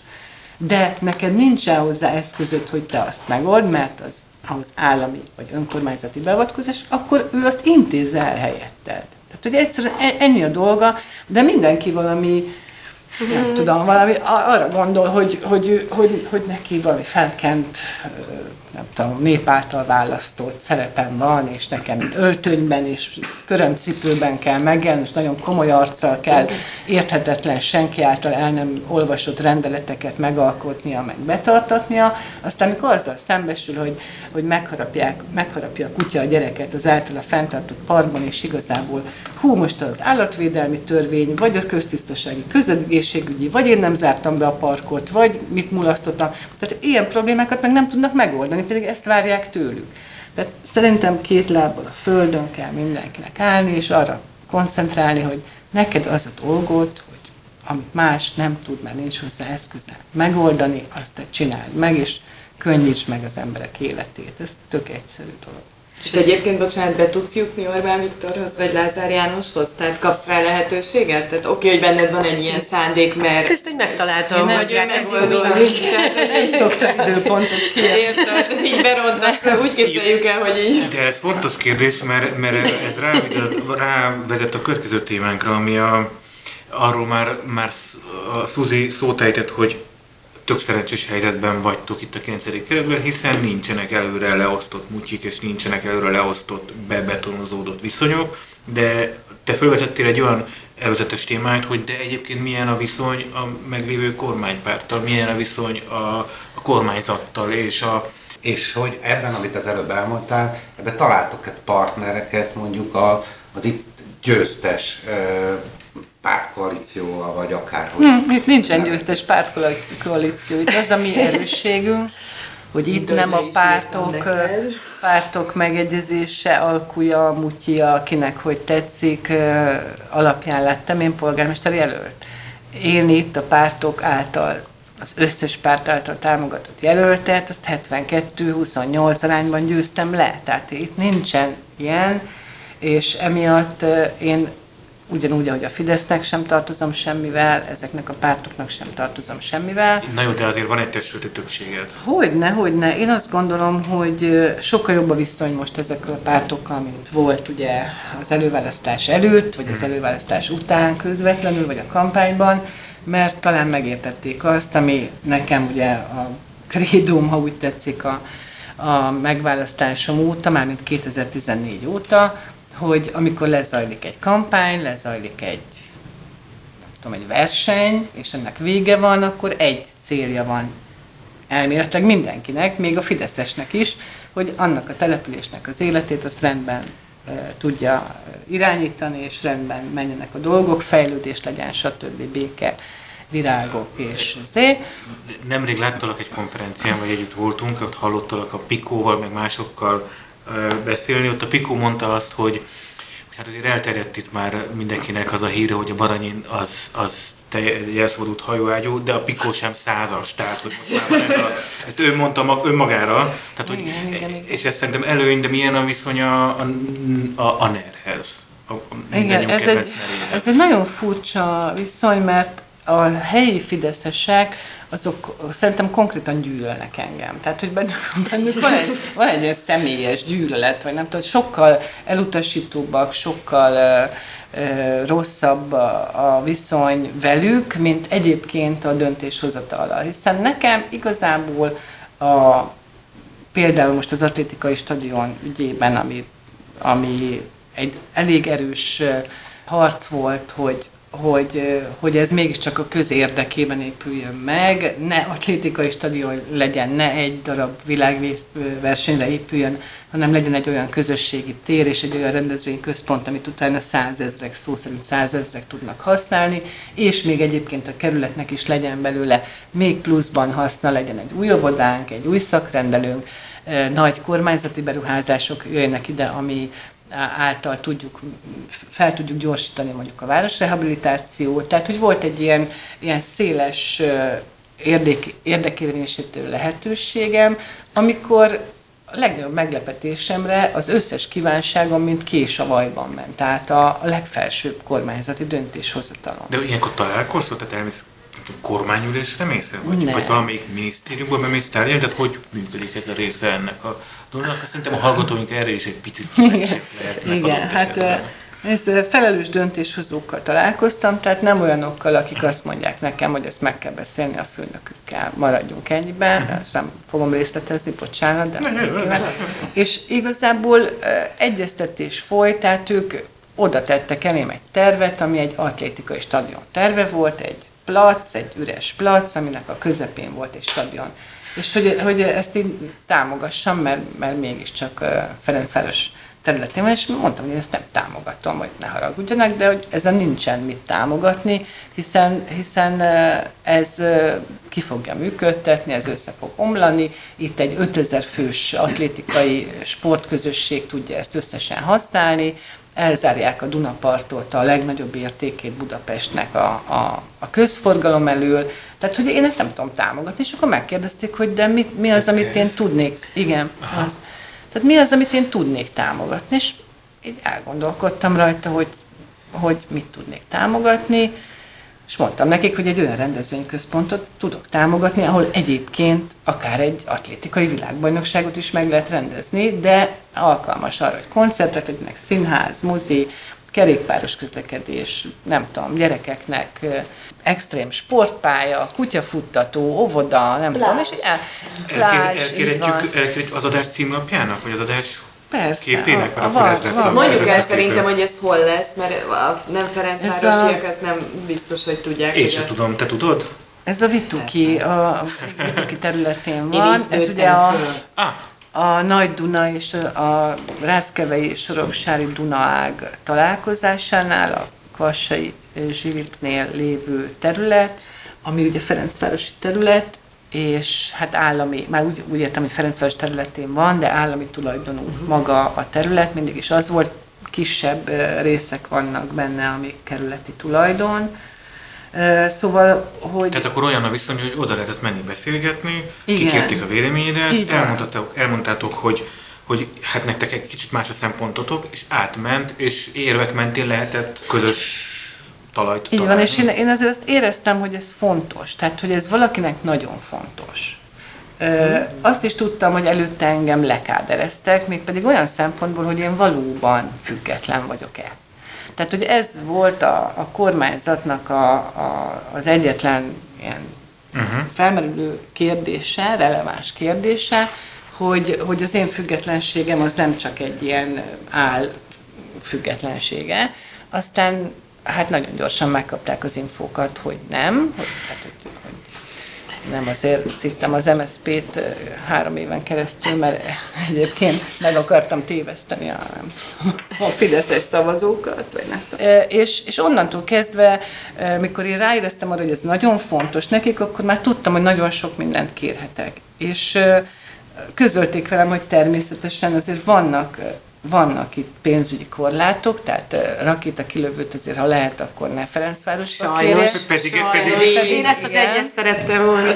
de neked nincsen hozzá eszközöd, hogy te azt megold, mert az ahhoz állami vagy önkormányzati beavatkozás, akkor ő azt intézze el helyetted. Tehát, hogy egyszerűen ennyi a dolga, de mindenki valami, nem tudom, valami arra gondol, hogy, hogy, hogy, hogy neki valami felkent, nem tudom, nép által választott szerepem van, és nekem öltönyben és körömcipőben kell megjelenni, és nagyon komoly arccal kell érthetetlen senki által el nem olvasott rendeleteket megalkotnia, meg betartatnia. Aztán, amikor azzal szembesül, hogy, hogy megharapják, megharapja a kutya a gyereket az általa fenntartott parkban, és igazából hú, most az állatvédelmi törvény, vagy a köztisztasági, közegészségügyi, vagy én nem zártam be a parkot, vagy mit mulasztottam. Tehát ilyen problémákat meg nem tudnak megoldani, pedig ezt várják tőlük. Tehát szerintem két lábbal a földön kell mindenkinek állni, és arra koncentrálni, hogy neked az a dolgot, hogy amit más nem tud, mert nincs hozzá eszköze megoldani, azt te csináld meg, és könnyíts meg az emberek életét. Ez tök egyszerű dolog. És egyébként, bocsánat, be tudsz jutni Orbán Viktorhoz, vagy Lázár Jánoshoz? Tehát kapsz rá lehetőséget? Tehát oké, hogy benned van egy ilyen szándék, mert... Közt, hogy megtaláltam, nem hogy ő megoldódik. Nem Szoktam időpontot kijelenteni. Érted, tehát így berontasz, úgy képzeljük el, hogy így... De ez fontos kérdés, mert, mert ez rávezet, rávezet a következő témánkra, ami a, arról már, már a Szuzi szót ejtett, hogy tök szerencsés helyzetben vagytok itt a 9. keretben, hiszen nincsenek előre leosztott mutyik, és nincsenek előre leosztott, bebetonozódott viszonyok, de te felvetettél egy olyan előzetes témát, hogy de egyébként milyen a viszony a meglévő kormánypárttal, milyen a viszony a, a kormányzattal és a, És hogy ebben, amit az előbb elmondtál, ebben találtok-e partnereket mondjuk a, az itt győztes pártkoalícióval, vagy akárhogy. Hm, itt nincsen győztes pártkoalíció. Itt az a mi erősségünk, hogy itt nem a pártok, pártok megegyezése, alkuja, mutyia, akinek hogy tetszik, alapján lettem én polgármester jelölt. Én itt a pártok által, az összes párt által támogatott jelöltet, azt 72-28 arányban győztem le. Tehát itt nincsen ilyen, és emiatt én ugyanúgy, ahogy a Fidesznek sem tartozom semmivel, ezeknek a pártoknak sem tartozom semmivel. Na jó, de azért van egy testületi többséged. Hogyne, hogyne. Én azt gondolom, hogy sokkal jobb a viszony most ezekkel a pártokkal, mint volt ugye az előválasztás előtt, vagy az előválasztás után közvetlenül, vagy a kampányban, mert talán megértették azt, ami nekem ugye a krédóm, ha úgy tetszik, a, a megválasztásom óta, mármint 2014 óta, hogy amikor lezajlik egy kampány, lezajlik egy tudom, egy verseny, és ennek vége van, akkor egy célja van elméletileg mindenkinek, még a Fideszesnek is, hogy annak a településnek az életét azt rendben e, tudja irányítani, és rendben menjenek a dolgok, fejlődés legyen, stb. béke, virágok és zé. Nemrég láttalak egy konferencián, vagy együtt voltunk, ott hallottalak a Pikóval, meg másokkal beszélni. Ott a Pikó mondta azt, hogy, hát azért elterjedt itt már mindenkinek az a híre, hogy a Baranyin az, az te egy elszabadult hajóágyú, de a Pikó sem százas, tehát hogy most ez a, ezt ő mondta mag, önmagára, tehát, hogy, Igen, igen, igen. és ez szerintem előny, de milyen a viszony a, a, a, a NER-hez, a, Igen, ez egy, neréhez. ez egy nagyon furcsa viszony, mert a helyi fideszesek, azok szerintem konkrétan gyűlölnek engem. Tehát, hogy bennük, bennük van, egy, van egy ilyen személyes gyűlölet, vagy nem tudom, sokkal elutasítóbbak, sokkal ö, ö, rosszabb a, a viszony velük, mint egyébként a döntéshozatala. Hiszen nekem igazából a, például most az atlétikai stadion ügyében, ami, ami egy elég erős harc volt, hogy hogy, hogy ez mégiscsak a közérdekében épüljön meg, ne atlétikai stadion legyen, ne egy darab világversenyre épüljön, hanem legyen egy olyan közösségi tér és egy olyan rendezvényközpont, amit utána százezrek, szó szerint százezrek tudnak használni, és még egyébként a kerületnek is legyen belőle. Még pluszban haszna, legyen egy új óvodánk, egy új szakrendelőnk, nagy kormányzati beruházások jöjjenek ide, ami által tudjuk, fel tudjuk gyorsítani mondjuk a városrehabilitációt. Tehát, hogy volt egy ilyen, ilyen széles érdek, érdekérvényesítő lehetőségem, amikor a legnagyobb meglepetésemre az összes kívánságom, mint kés a vajban ment. Tehát a, legfelsőbb kormányzati döntéshozatalon. De ilyenkor találkozol, tehát elmész kormányülésre mész el? Vagy, Nem. vagy valamelyik minisztériumban bemész tárgyalni? Tehát hogy működik ez a része ennek a dolognak? Azt Szerintem a hallgatóink erre is egy picit kíváncsiak lehetnek Igen, hát esetben. ez felelős döntéshozókkal találkoztam, tehát nem olyanokkal, akik azt mondják nekem, hogy ezt meg kell beszélni a főnökükkel, maradjunk ennyiben, ezt nem fogom részletezni, bocsánat, de. És igazából egyeztetés folyt, tehát ők oda tettek elém egy tervet, ami egy atlétikai stadion terve volt, egy plac, egy üres plac, aminek a közepén volt egy stadion. És hogy, hogy ezt így támogassam, mert, mert mégiscsak Ferencváros területén van, és mondtam, hogy én ezt nem támogatom, hogy ne haragudjanak, de hogy ezen nincsen mit támogatni, hiszen, hiszen ez ki fogja működtetni, ez össze fog omlani, itt egy 5000 fős atlétikai sportközösség tudja ezt összesen használni, elzárják a Dunapartot, a legnagyobb értékét Budapestnek a, a, a közforgalom elől. Tehát, hogy én ezt nem tudom támogatni, és akkor megkérdezték, hogy de mit, mi az, amit én tudnék. Igen, az. Tehát mi az, amit én tudnék támogatni, és így elgondolkodtam rajta, hogy, hogy mit tudnék támogatni, és mondtam nekik, hogy egy olyan rendezvényközpontot tudok támogatni, ahol egyébként akár egy atlétikai világbajnokságot is meg lehet rendezni, de alkalmas arra, hogy koncertek legyenek, színház, mozi, kerékpáros közlekedés, nem tudom, gyerekeknek extrém sportpálya, kutyafuttató, óvoda, nem Plázs. tudom, és el, plázs, így van. Elkérhetjük, elkérhetjük az adás címlapjának, vagy az adás Persze, képének, a- mert a- akkor ez lesz Mondjuk ez el szerintem, hogy ez hol lesz, mert a nem Ferencvárosiak, ez nem biztos, hogy tudják. Én sem tudom, te tudod? Ez a Vituki, a, a Vituki területén Én van, ez ugye a. Ah, a Nagy Duna és a Ráckevei és Soroksári Dunaág találkozásánál, a Kvassai Zsivitnél lévő terület, ami ugye Ferencvárosi terület, és hát állami, már úgy, úgy értem, hogy Ferencváros területén van, de állami tulajdonú maga a terület, mindig is az volt, kisebb részek vannak benne, ami kerületi tulajdon. Szóval, hogy... tehát akkor olyan a viszony, hogy oda lehetett menni beszélgetni, Igen. kikérték a véleményedet, elmondtátok, elmondtátok, hogy hogy hát nektek egy kicsit más a szempontotok, és átment, és érvek mentén lehetett közös talajt Így találni. van, és én, én azért azt éreztem, hogy ez fontos, tehát hogy ez valakinek nagyon fontos. Ö, azt is tudtam, hogy előtte engem lekádereztek, mégpedig olyan szempontból, hogy én valóban független vagyok-e. Tehát, hogy ez volt a, a kormányzatnak a, a, az egyetlen ilyen uh-huh. felmerülő kérdése, releváns kérdése, hogy, hogy az én függetlenségem az nem csak egy ilyen áll függetlensége. Aztán hát nagyon gyorsan megkapták az infókat, hogy nem, hogy, hát, hogy, hogy nem azért szittem az MSZP-t három éven keresztül, mert egyébként meg akartam téveszteni a, nem tudom, a fideszes szavazókat, vagy nem tudom. És, és onnantól kezdve, mikor én ráéreztem arra, hogy ez nagyon fontos nekik, akkor már tudtam, hogy nagyon sok mindent kérhetek. És közölték velem, hogy természetesen azért vannak vannak itt pénzügyi korlátok, tehát rakéta kilövőt azért, ha lehet, akkor ne Ferencvárosra Sajnos. Pedig, Sajnos. pedig, Én ezt az Igen. egyet szerettem volna.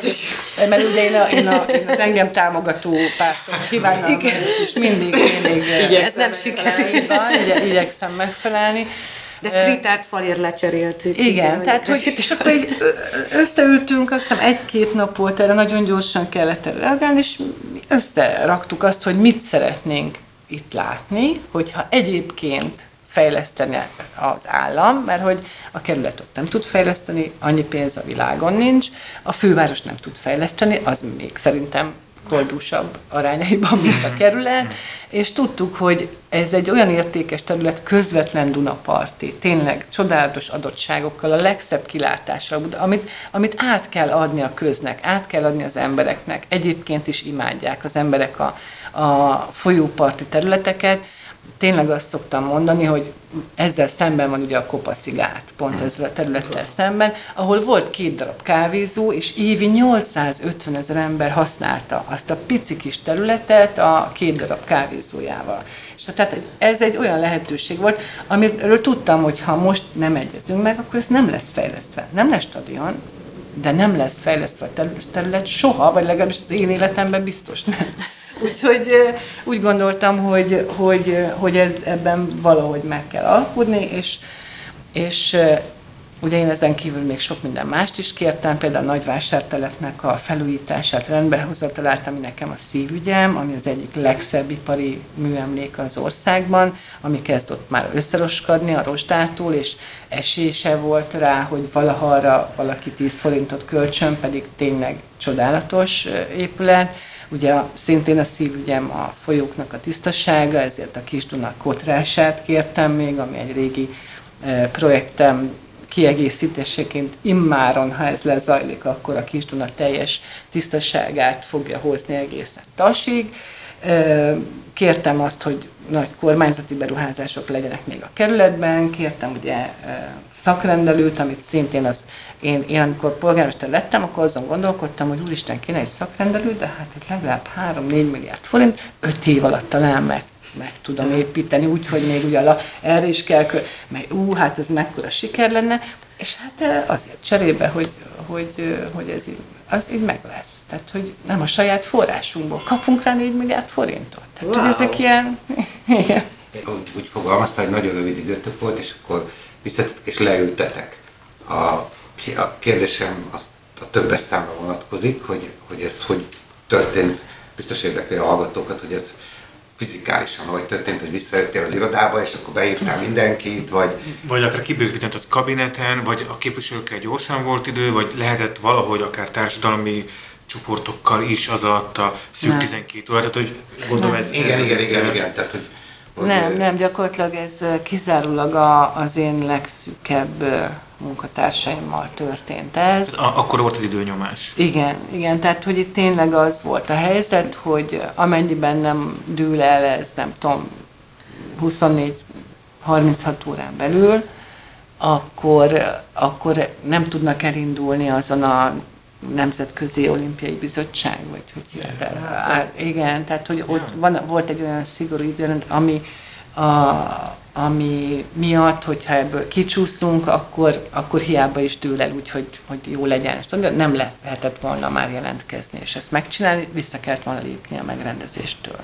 Mert ugye én, a, én, a, én az engem támogató pártom kívánom, és mindig, mindig ö, Ez nem sikerült. van, igye, igyekszem megfelelni. De street art falért lecseréltük. Igen, tehát hogy és akkor így összeültünk, azt hiszem egy-két nap volt erre, nagyon gyorsan kellett erre reagálni, és összeraktuk azt, hogy mit szeretnénk itt látni, hogyha egyébként fejleszteni az állam, mert hogy a kerület ott nem tud fejleszteni, annyi pénz a világon nincs, a főváros nem tud fejleszteni, az még szerintem koldúsabb arányaiban, mint a kerület, és tudtuk, hogy ez egy olyan értékes terület, közvetlen Dunaparti, tényleg csodálatos adottságokkal, a legszebb kilátással, amit, amit át kell adni a köznek, át kell adni az embereknek. Egyébként is imádják az emberek a, a folyóparti területeket, tényleg azt szoktam mondani, hogy ezzel szemben van ugye a Kopaszigát, pont ezzel a területtel szemben, ahol volt két darab kávézó, és évi 850 ezer ember használta azt a pici kis területet a két darab kávézójával. És tehát ez egy olyan lehetőség volt, amiről tudtam, hogy ha most nem egyezünk meg, akkor ez nem lesz fejlesztve. Nem lesz stadion, de nem lesz fejlesztve a terület- soha, vagy legalábbis az én életemben biztos nem. Úgyhogy úgy gondoltam, hogy, hogy, hogy ez, ebben valahogy meg kell alkudni, és, és ugye én ezen kívül még sok minden mást is kértem, például a nagyvásártelepnek a felújítását rendbehozatalát, ami nekem a szívügyem, ami az egyik legszebb ipari műemlék az országban, ami kezd ott már összeroskadni a rostától, és esése volt rá, hogy valaha arra valaki 10 forintot kölcsön, pedig tényleg csodálatos épület. Ugye szintén a szívügyem a folyóknak a tisztasága, ezért a Kis Duna kotrását kértem még, ami egy régi projektem kiegészítéseként immáron, ha ez lezajlik, akkor a Kis Duna teljes tisztaságát fogja hozni egészen tasig. Kértem azt, hogy nagy kormányzati beruházások legyenek még a kerületben, kértem ugye szakrendelőt, amit szintén az, én, én amikor polgármester lettem, akkor azon gondolkodtam, hogy úristen, kéne egy szakrendelő, de hát ez legalább 3-4 milliárd forint, 5 év alatt talán meg meg tudom építeni, úgyhogy még ugye la, erre is kell, mert ú, hát ez mekkora siker lenne, és hát eh, azért cserébe, hogy, hogy, hogy ez így, az így meg lesz. Tehát, hogy nem a saját forrásunkból kapunk rá 4 milliárd forintot. Tehát, wow. hogy ezek ilyen... Igen. Úgy, úgy fogalmazta, hogy nagyon rövid időtök volt, és akkor visszatettek és leültetek. A, a kérdésem az a többes számra vonatkozik, hogy, hogy ez hogy történt, biztos érdekli a hallgatókat, hogy ez fizikálisan hogy történt, hogy visszajöttél az irodába, és akkor behívtál mindenkit, vagy... Vagy akár kibővítetett kabineten, vagy a képviselőkkel gyorsan volt idő, vagy lehetett valahogy akár társadalmi csoportokkal is az alatt a szűk Nem. 12 órát, tehát hogy gondolom ez... Igen, ez igen, igen, igen, tehát hogy... Nem, nem, gyakorlatilag ez kizárólag a, az én legszűkebb munkatársaimmal történt ez. A- akkor volt az időnyomás. Igen, igen, tehát hogy itt tényleg az volt a helyzet, hogy amennyiben nem dől el ez, nem tudom, 24-36 órán belül, akkor, akkor nem tudnak elindulni azon a Nemzetközi Olimpiai Bizottság, vagy hogy hívják. Igen, tehát hogy ott van, volt egy olyan szigorú időrend, ami, a, ami miatt, hogyha ebből kicsúszunk, akkor, akkor hiába is dől el úgy, hogy, hogy jó legyen. Tudod, nem le- lehetett volna már jelentkezni, és ezt megcsinálni, vissza kellett volna lépni a megrendezéstől.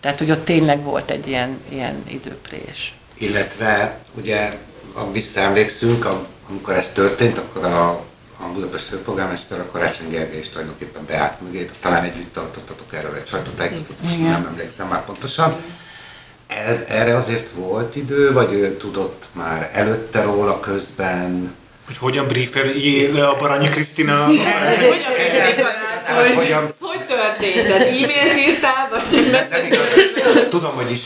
Tehát, hogy ott tényleg volt egy ilyen, ilyen időprés. Illetve ugye, ha visszaemlékszünk, am- amikor ez történt, akkor a, a Budapest főpolgármester, a Karácsony Gergely is tulajdonképpen beállt mögé, talán együtt tartottatok erről egy sajtótájékoztatót, most nem emlékszem már pontosan. Er- Erre azért volt idő, vagy ő tudott már előtte róla közben? Hogy hogyan briefeljél le a Baranyi Krisztina? Hát, hogyan, Hogy történt? Tehát e-mailt írtál, vagy nem igaz, tudom, hogy is,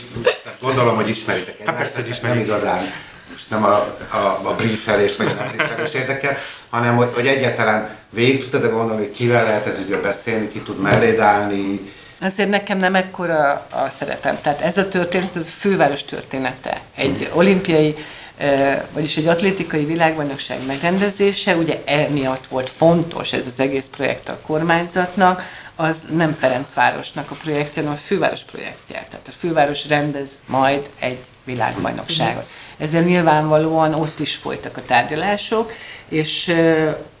gondolom, hogy ismeritek egymást, persze, hogy nem igazán, most nem a, a, a briefelés vagy a briefelés érdekel, hanem hogy, hogy egyáltalán végig tudtad gondolni, hogy kivel lehet ez ügyben beszélni, ki tud melléd állni, Azért nekem nem ekkora a szerepem. Tehát ez a történet, ez a főváros története. Egy olimpiai, vagyis egy atlétikai világbajnokság megrendezése, ugye emiatt volt fontos ez az egész projekt a kormányzatnak, az nem Ferencvárosnak a projektje, hanem a főváros projektje. Tehát a főváros rendez majd egy világbajnokságot. Ezzel nyilvánvalóan ott is folytak a tárgyalások, és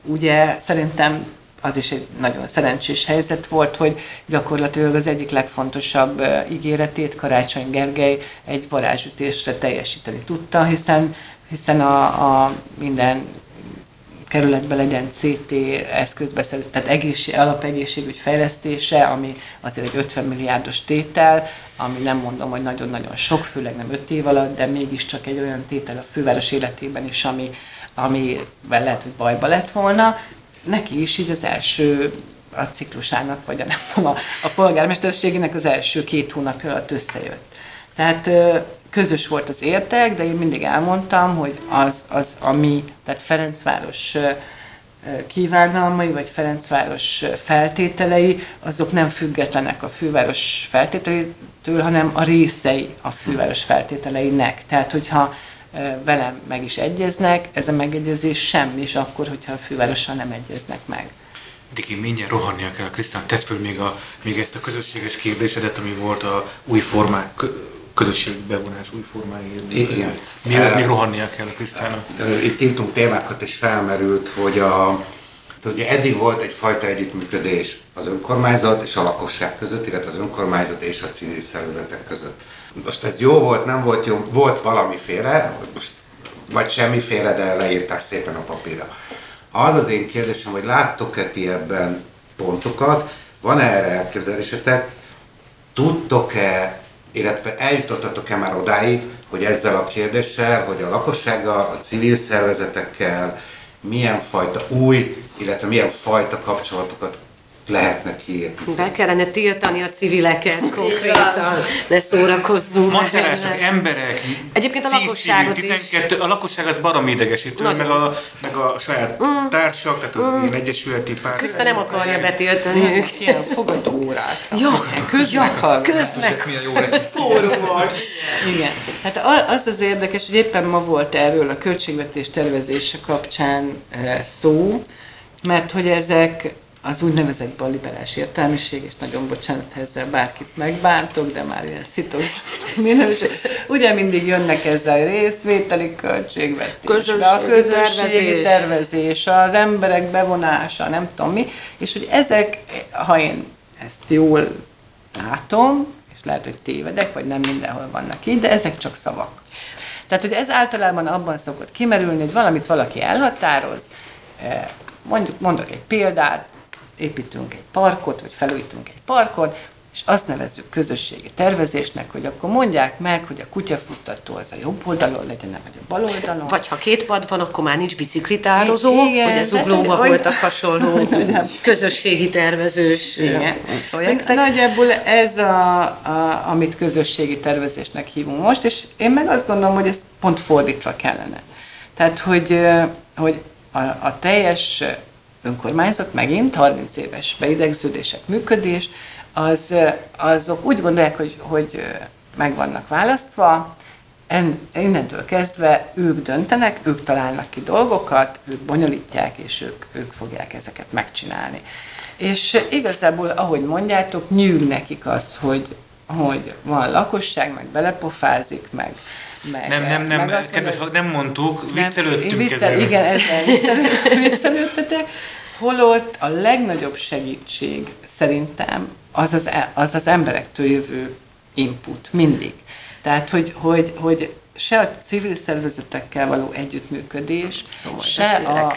ugye szerintem az is egy nagyon szerencsés helyzet volt, hogy gyakorlatilag az egyik legfontosabb ígéretét Karácsony Gergely egy varázsütésre teljesíteni tudta, hiszen, hiszen a, a minden kerületben legyen CT eszközbeszerzés, tehát egészség, alapegészségügy fejlesztése, ami azért egy 50 milliárdos tétel, ami nem mondom, hogy nagyon-nagyon sok, főleg nem 5 év alatt, de mégiscsak egy olyan tétel a főváros életében is, ami, amivel lehet, hogy bajba lett volna. Neki is így az első a ciklusának, vagy a, nem tudom, a, a polgármesterségének az első két hónapja alatt összejött. Tehát közös volt az értek, de én mindig elmondtam, hogy az, az ami, tehát Ferencváros kívánalmai, vagy Ferencváros feltételei, azok nem függetlenek a főváros feltételeitől, hanem a részei a főváros feltételeinek. Tehát, hogyha velem meg is egyeznek, ez a megegyezés semmi, és akkor, hogyha a fővárossal nem egyeznek meg. Diki, mindjárt rohannia kell a Krisztán. Tedd föl még, a, még ezt a közösséges kérdésedet, ami volt a új formák, kö- közösségi bevonás új formáiért. Igen. Eh, még rohannia kell a Krisztának. Itt intunk témákat is felmerült, hogy a, ugye eddig volt egyfajta együttműködés az önkormányzat és a lakosság között, illetve az önkormányzat és a civil szervezetek között. Most ez jó volt, nem volt jó, volt valamiféle, most vagy semmiféle, de leírták szépen a papírra. Az az én kérdésem, hogy láttok-e ti ebben pontokat, van-e erre elképzelésetek, tudtok-e, illetve eljutottatok-e már odáig, hogy ezzel a kérdéssel, hogy a lakossággal, a civil szervezetekkel milyen fajta új, illetve milyen fajta kapcsolatokat lehetne kiépíteni? Be kellene tiltani a civileket konkrétan, ne szórakozzunk. Macerások, emberek, Egyébként a 10 lakosságot civil, is. 12, a lakosság az baromi idegesítő, Nagyon. meg a, meg a saját társak, tehát az ilyen egyesületi pár. Kriszta nem akarja betiltani őket. Ilyen fogadóórák. Ja, közmeghallgatás. közmeg. Milyen jó neki. fórumok? Igen. Hát az az érdekes, hogy éppen ma volt erről a költségvetés tervezése kapcsán eh, szó, mert hogy ezek az úgynevezett balliberális értelmiség, és nagyon bocsánat, ha ezzel bárkit megbántok, de már ilyen szitos minőség. Ugye mindig jönnek ezzel részvételi költségvetésbe, a Közösségi közösségi tervezés. tervezés, az emberek bevonása, nem tudom mi, és hogy ezek, ha én ezt jól látom, és lehet, hogy tévedek, vagy nem mindenhol vannak így, de ezek csak szavak. Tehát, hogy ez általában abban szokott kimerülni, hogy valamit valaki elhatároz, eh, mondjuk, mondok egy példát, építünk egy parkot, vagy felújítunk egy parkot, és azt nevezzük közösségi tervezésnek, hogy akkor mondják meg, hogy a kutyafuttató az a jobb oldalon legyen, vagy a bal oldalon. Vagy ha két pad van, akkor már nincs biciklitározó, Igen, hogy a de- zuglóban hogy- voltak hasonló közösségi tervezős Igen. projektek. Nagyjából ez, a, a, amit közösségi tervezésnek hívunk most, és én meg azt gondolom, hogy ez pont fordítva kellene. Tehát, hogy, hogy a, a teljes önkormányzat megint 30 éves beidegződések működés, az, azok úgy gondolják, hogy, hogy meg vannak választva, En, innentől kezdve ők döntenek, ők találnak ki dolgokat, ők bonyolítják, és ők, ők fogják ezeket megcsinálni. És igazából, ahogy mondjátok, nyűg nekik az, hogy, hogy van lakosság, meg belepofázik, meg, meg Nem, nem, nem, meg azt kedves, mondja, nem mondtuk, nem, viccelődtünk viccel, ezzel. Igen, ezzel viccel- viccelődtetek. Holott a legnagyobb segítség szerintem az az, e- az, az emberektől jövő input, mindig. Tehát, hogy, hogy, hogy se a civil szervezetekkel való együttműködés, majd se a, a,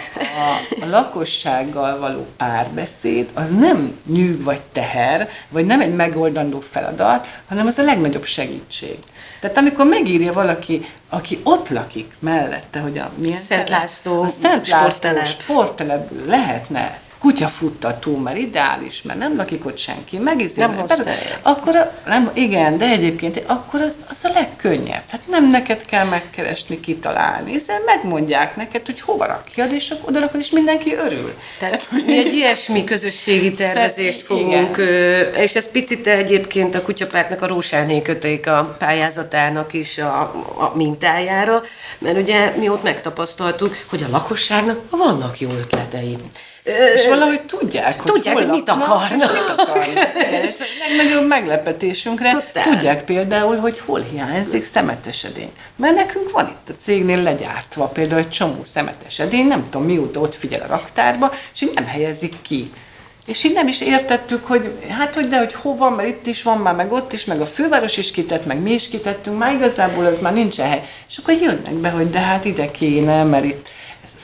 a lakossággal való párbeszéd, az nem nyűg vagy teher, vagy nem egy megoldandó feladat, hanem az a legnagyobb segítség. Tehát amikor megírja valaki, aki ott lakik mellette, hogy a milyen Szent? László a Szent László sporttelep. sporttelep lehetne kutyafuttató, mert ideális, mert nem lakik ott senki, megizélne. Nem használják. Akkor a, nem, igen, de egyébként akkor az, az a legkönnyebb. Hát nem neked kell megkeresni, kitalálni, hiszen megmondják neked, hogy hova rakjad, és akkor oda rakod, és mindenki örül. Tehát mi egy ilyesmi közösségi tervezést Tehát, fogunk, ö, és ez picit egyébként a kutyapártnak a Rósáné köték a pályázatának is a, a mintájára, mert ugye mi ott megtapasztaltuk, hogy a lakosságnak vannak jó ötletei. És valahogy tudják, hogy Tudják, hol hogy mit akarnak. mit akarnak. És a legnagyobb meglepetésünkre Totál. tudják például, hogy hol hiányzik szemetes edény. Mert nekünk van itt a cégnél legyártva például egy csomó szemetes edény, nem tudom mióta ott figyel a raktárba, és így nem helyezik ki. És így nem is értettük, hogy hát hogy de, hogy hova, mert itt is van már, meg ott is, meg a főváros is kitett, meg mi is kitettünk, már igazából az már nincsen hely. És akkor jönnek be, hogy de hát ide kéne, mert itt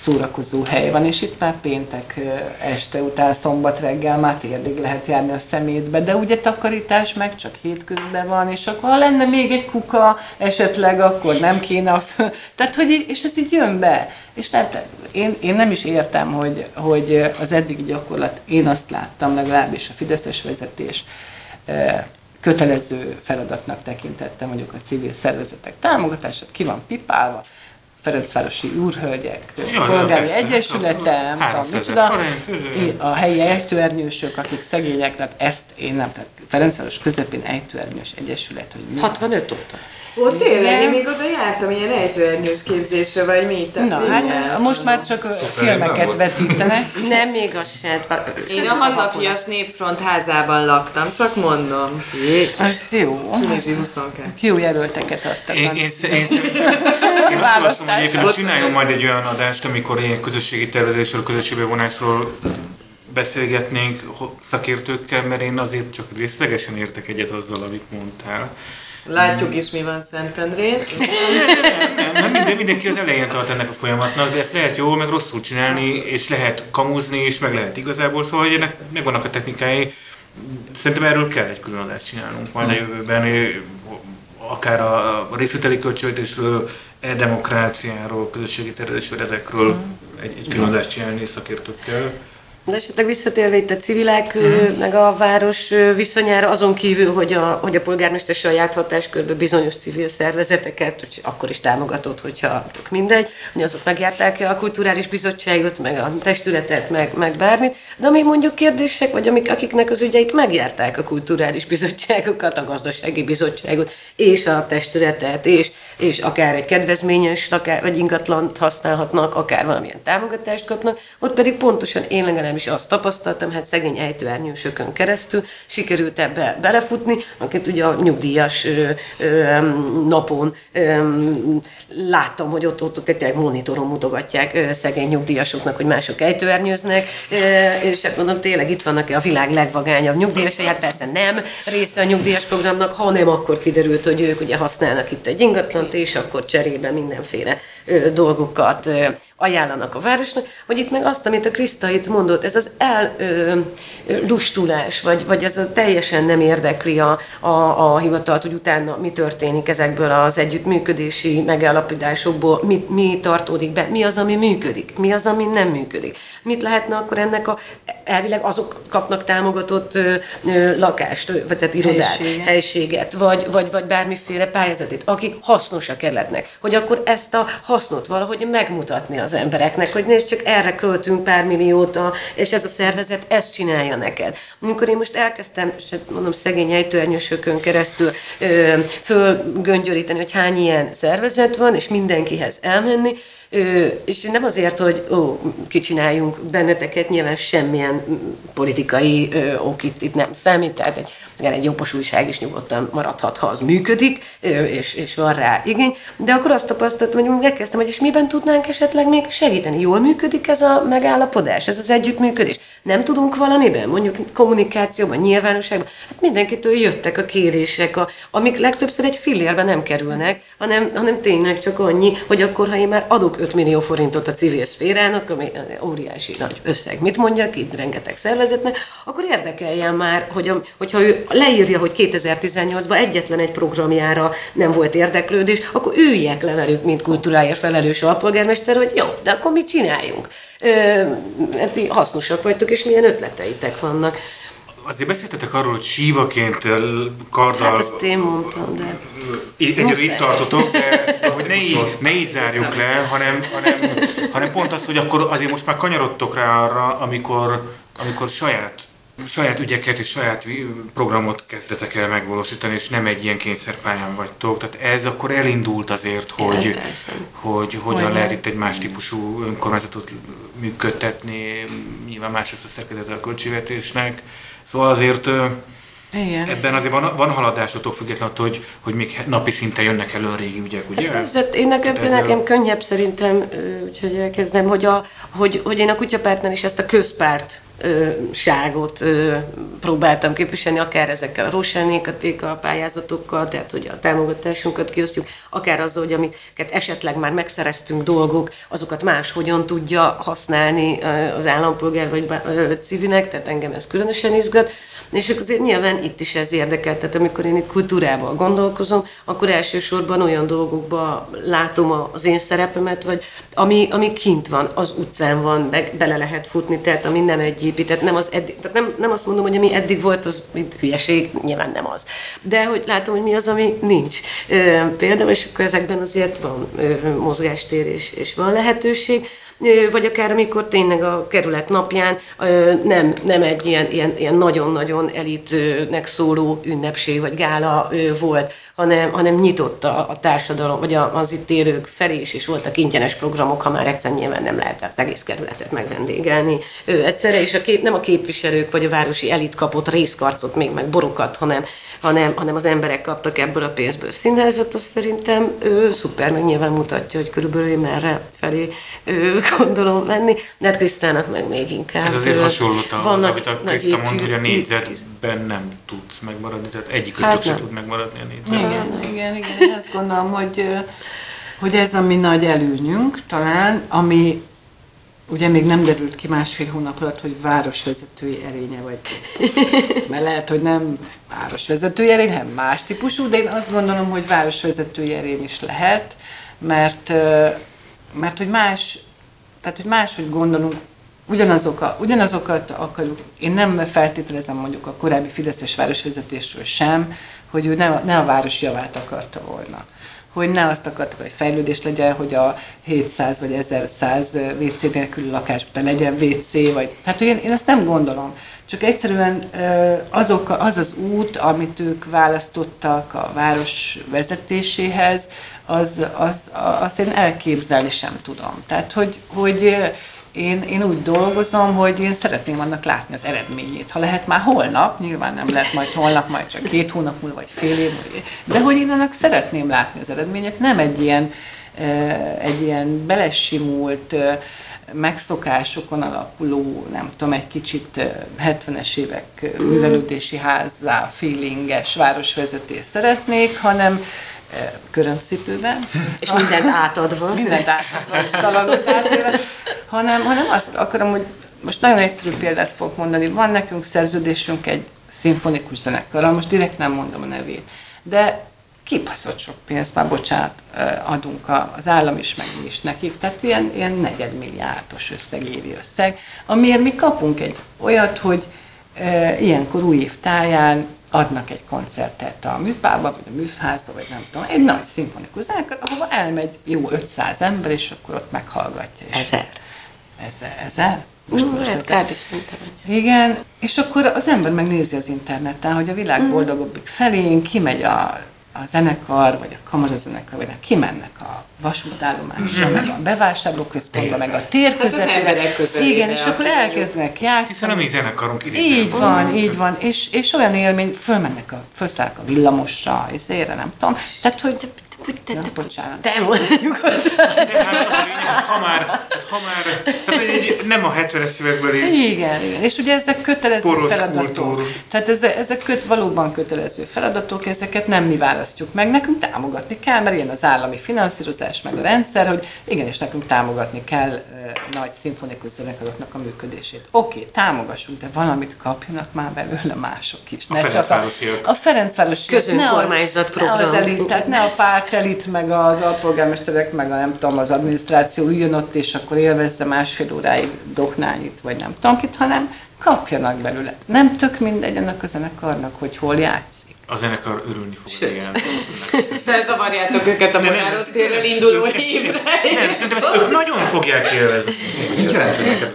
szórakozó hely van, és itt már péntek este után, szombat reggel már térdig lehet járni a szemétbe, de ugye takarítás meg csak hétközben van, és akkor ha lenne még egy kuka esetleg, akkor nem kéne a fő... Tehát, hogy és ez így jön be. És tehát én, én nem is értem, hogy, hogy az eddigi gyakorlat, én azt láttam legalábbis a Fideszes vezetés, kötelező feladatnak tekintette mondjuk a civil szervezetek támogatását, ki van pipálva, Ferencvárosi úrhölgyek, Jaj, polgári persze. egyesülete, nem tudom, 300 micsoda, forint, a helyi ejtőernyősök, akik szegények, tehát ezt én nem, tehát Ferencváros közepén ejtőernyős egyesület, hogy mi. 65 óta. Ó, tényleg, én még oda jártam ilyen ejtőernyős képzésre, vagy mi? Tehát Na, hát jártam. most már csak nem filmeket volt. vetítenek. Nem még az se. Én a Hazafias Népfront házában laktam, csak mondom. Az jó. Nézi 22. Jó jelölteket adtak. Én, én, én, szerintem- én azt javaslom, hogy egyébként, hogy csináljunk majd egy olyan adást, amikor ilyen közösségi tervezésről, közösségi bevonásról beszélgetnénk szakértőkkel, mert én azért csak részlegesen értek egyet azzal, amit mondtál. Látjuk is, mi van Szentendrén. Nem, nem minden, mindenki az elején tart ennek a folyamatnak, de ezt lehet jól, meg rosszul csinálni, és lehet kamuzni, és meg lehet igazából, szóval hogy ennek megvannak a technikái. Szerintem erről kell egy külön adást csinálnunk majd a jövőben, eh, akár a részvételi költségvetésről, e-demokráciáról, közösségi tervezésről, ezekről egy, egy külön adást csinálni szakértőkkel. De esetleg visszatérve itt a civilek, hmm. meg a város viszonyára, azon kívül, hogy a, hogy a polgármester saját hatáskörben bizonyos civil szervezeteket, hogy akkor is támogatott, hogyha tök mindegy, hogy azok megjárták el a kulturális bizottságot, meg a testületet, meg, meg bármit, de ami mondjuk kérdések, vagy amik, akiknek az ügyeik megjárták a kulturális bizottságokat, a gazdasági bizottságot, és a testületet, és, és akár egy kedvezményes laká, vagy ingatlant használhatnak, akár valamilyen támogatást kapnak, ott pedig pontosan én legalábbis legalábbis azt tapasztaltam, hát szegény ejtőernyősökön keresztül sikerült ebbe belefutni, akit ugye a nyugdíjas ö, ö, napon ö, láttam, hogy ott, ott, ott tényleg monitoron mutogatják ö, szegény nyugdíjasoknak, hogy mások ejtőernyőznek, ö, és hát mondom, tényleg itt vannak a világ legvagányabb nyugdíjasai, hát persze nem része a nyugdíjas programnak, hanem akkor kiderült, hogy ők ugye használnak itt egy ingatlant, és akkor cserébe mindenféle ö, dolgokat ö, ajánlanak a városnak, hogy itt meg azt, amit a Kriszta itt mondott, ez az ellustulás, vagy, vagy ez a teljesen nem érdekli a, a, a hivatalt, hogy utána mi történik ezekből az együttműködési megállapodásokból, mi, mi tartódik be, mi az, ami működik, mi az, ami nem működik. Mit lehetne akkor ennek a, elvileg azok kapnak támogatott ö, ö, lakást, vagy tehát irodát, Helyiséget. helységet, vagy, vagy, vagy bármiféle pályázatot, akik hasznosak lehetnek, hogy akkor ezt a hasznot valahogy megmutatni az embereknek, hogy nézd, csak erre költünk pár milliót, és ez a szervezet ezt csinálja neked. Amikor én most elkezdtem, és hát mondom, szegény ejtőernyősökön keresztül ö, fölgöngyölíteni, hogy hány ilyen szervezet van, és mindenkihez elmenni, Ö, és nem azért, hogy ó, kicsináljunk benneteket, nyilván semmilyen mm, politikai ö, ok itt, itt nem számít, tehát egy, igen, egy jobbos újság is nyugodtan maradhat, ha az működik, és, és van rá igény, de akkor azt tapasztaltam, hogy megkezdtem, hogy és miben tudnánk esetleg még segíteni. Jól működik ez a megállapodás, ez az együttműködés? Nem tudunk valamiben, mondjuk kommunikációban, nyilvánosságban? Hát mindenkitől jöttek a kérések, a, amik legtöbbször egy fillérbe nem kerülnek, hanem, hanem tényleg csak annyi, hogy akkor, ha én már adok 5 millió forintot a civil szférának, ami óriási nagy összeg, mit mondjak, itt rengeteg szervezetnek, akkor érdekeljen már, hogy a, hogyha ő leírja, hogy 2018-ban egyetlen egy programjára nem volt érdeklődés, akkor üljek le velük, mint kultúráért felelős alpolgármester, hogy jó, de akkor mit csináljunk? Ö, hát ti hasznosak vagytok, és milyen ötleteitek vannak. Azért beszéltetek arról, hogy sívaként karddal Hát ezt én mondtam, de... Egyre itt tartotok, de de hogy ne így, ne így zárjuk le, hanem, hanem, hanem pont az, hogy akkor azért most már kanyarodtok rá arra, amikor, amikor saját saját ügyeket és saját programot kezdetek el megvalósítani, és nem egy ilyen kényszerpályán vagytok. Tehát ez akkor elindult azért, hogy, persze. hogy hogyan lehet itt egy más típusú önkormányzatot működtetni, nyilván más lesz a szerkezete a költségvetésnek. Szóval azért Igen. ebben azért van, van haladásotok függetlenül attól, hogy, hogy még napi szinten jönnek elő a régi ügyek, ugye? Ez, hát én nekem, Hát ezzel- nekem könnyebb szerintem, úgyhogy elkezdem, hogy, a, hogy, hogy én a kutyapártnál is ezt a közpárt ságot próbáltam képviselni, akár ezekkel a rosánékatékkal, a pályázatokkal, tehát hogy a támogatásunkat kiosztjuk, akár azzal, hogy amiket esetleg már megszereztünk dolgok, azokat más hogyan tudja használni az állampolgár vagy civilnek, tehát engem ez különösen izgat. És azért nyilván itt is ez érdekel, tehát amikor én kultúrával gondolkozom, akkor elsősorban olyan dolgokba látom az én szerepemet, vagy ami, ami kint van, az utcán van, meg bele lehet futni, tehát ami nem egy épített, nem az eddig, tehát nem, nem azt mondom, hogy ami eddig volt, az mint hülyeség, nyilván nem az. De hogy látom, hogy mi az, ami nincs. Például, és akkor ezekben azért van mozgástér és, és van lehetőség, vagy akár amikor tényleg a kerület napján nem, nem egy ilyen, ilyen, ilyen nagyon-nagyon elitnek szóló ünnepség vagy gála volt, hanem, hanem nyitott a, a társadalom, vagy az itt élők felé is, és voltak ingyenes programok, ha már egyszer nyilván nem lehet az egész kerületet megvendégelni. Ő egyszerre, és a kép, nem a képviselők vagy a városi elit kapott részkarcot, még meg borokat, hanem, hanem, hanem az emberek kaptak ebből a pénzből színházat, az szerintem ő, szuper, meg nyilván mutatja, hogy körülbelül én merre felé ő, gondolom menni, de hát Krisztának meg még inkább. Ez azért hasonló az, vannak amit a Kriszta mond, hogy a négyzetben nem tudsz megmaradni, tehát egyik Hát sem nem. tud megmaradni a négyzetben. Igen, igen, igen. Azt gondolom, hogy, hogy ez a mi nagy előnyünk talán, ami ugye még nem derült ki másfél hónap alatt, hogy városvezetői erénye vagy. Mert lehet, hogy nem városvezetői erény, hanem más típusú, de én azt gondolom, hogy városvezetői erény is lehet, mert, mert hogy más, tehát hogy máshogy gondolunk, ugyanazok a, ugyanazokat akarjuk, én nem feltételezem mondjuk a korábbi Fideszes városvezetésről sem, hogy ő ne, ne a város javát akarta volna. Hogy ne azt akartak, hogy fejlődés legyen, hogy a 700 vagy 1100 WC nélküli lakásban legyen WC, vagy... Hogy én, én ezt nem gondolom. Csak egyszerűen azok, az az út, amit ők választottak a város vezetéséhez, az, az, azt én elképzelni sem tudom. Tehát, hogy, hogy én, én úgy dolgozom, hogy én szeretném annak látni az eredményét. Ha lehet már holnap, nyilván nem lehet majd holnap, majd csak két hónap múlva, vagy fél év, de hogy én annak szeretném látni az eredményét, nem egy ilyen, egy ilyen belesimult, megszokásokon alapuló, nem tudom, egy kicsit 70-es évek művelődési házzá, feelinges városvezetés szeretnék, hanem körömcipőben. És mindent átadva. mindent átadva, szalagot átadva, hanem, hanem azt akarom, hogy most nagyon egyszerű példát fogok mondani. Van nekünk szerződésünk egy szimfonikus zenekarral, most direkt nem mondom a nevét, de kibaszott sok pénzt, már bocsánat, adunk az állam is, meg is nekik, tehát ilyen, ilyen negyedmilliárdos összeg, évi összeg, amiért mi kapunk egy olyat, hogy e, ilyenkor új év táján adnak egy koncertet a műpába, vagy a műfházba, vagy nem tudom, egy nagy szimfonikus zenekar, ahova elmegy jó 500 ember, és akkor ott meghallgatja. Ezer. Ezer, ezer? Most, mm, most hát kb. szerintem. Igen, és akkor az ember megnézi az interneten, hogy a világ mm. boldogabbik felén kimegy a a zenekar, vagy a kamarazenekar, vagy kimennek a vasútállomásra, meg a bevásárlóközpontba, meg a tér közepére. Hát Igen, és akkor elkezdenek játszani. Hiszen a mi zenekarunk ide Így van, így van. És, és olyan élmény, fölmennek a, felszállnak a villamosra, és érre, nem tudom. Tehát, hogy Ja, bocsánat. Te mondjuk De hát a lényeg, hogy ha már, hát ha már tehát egy, nem a 70-es évekbeli Igen, igen. És ugye ezek kötelező Poros feladatok. kultúr. Tehát ezek, ezek köt, valóban kötelező feladatok, ezeket nem mi választjuk meg, nekünk támogatni kell, mert ilyen az állami finanszírozás, meg a rendszer, hogy igenis nekünk támogatni kell uh, nagy szimfonikus zenekaroknak a működését. Oké, okay, támogassunk, de valamit kapjanak már belőle mások is. A Ferencvárosiak. A, a Ferencvárosiak. Közönkormányzat ne az, program. Ne az elit, tehát ne a pártelit, meg az alpolgármesterek, meg a nem tudom, az adminisztráció üljön ott, és akkor élvezze másfél óráig doknányit, vagy nem tudom kit, hanem kapjanak belőle. Nem tök mindegy ennek a zenekarnak, hogy hol játszik. A zenekar örülni fog. Sőt. Igen. Felzavarjátok őket a Bonáros térről induló évre. Nem, szerintem ezt ők nagyon fogják élvezni. Nincs jelent, hogy neked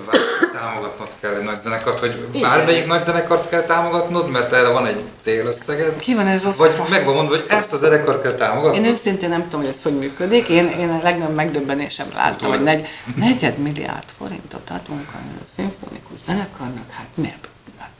támogatnod kell egy nagy zenekart, hogy bármelyik nagy zenekart kell támogatnod, mert erre van egy célösszeged, Ki van ez vagy osztva? meg van mondva, hogy ezt a zenekart kell támogatnod. Én őszintén nem tudom, hogy ez hogy működik. Én, én a legnagyobb megdöbbenésem láttam, hogy negy, negyed milliárd forintot adunk a szimfonikus zenekarnak, hát miért?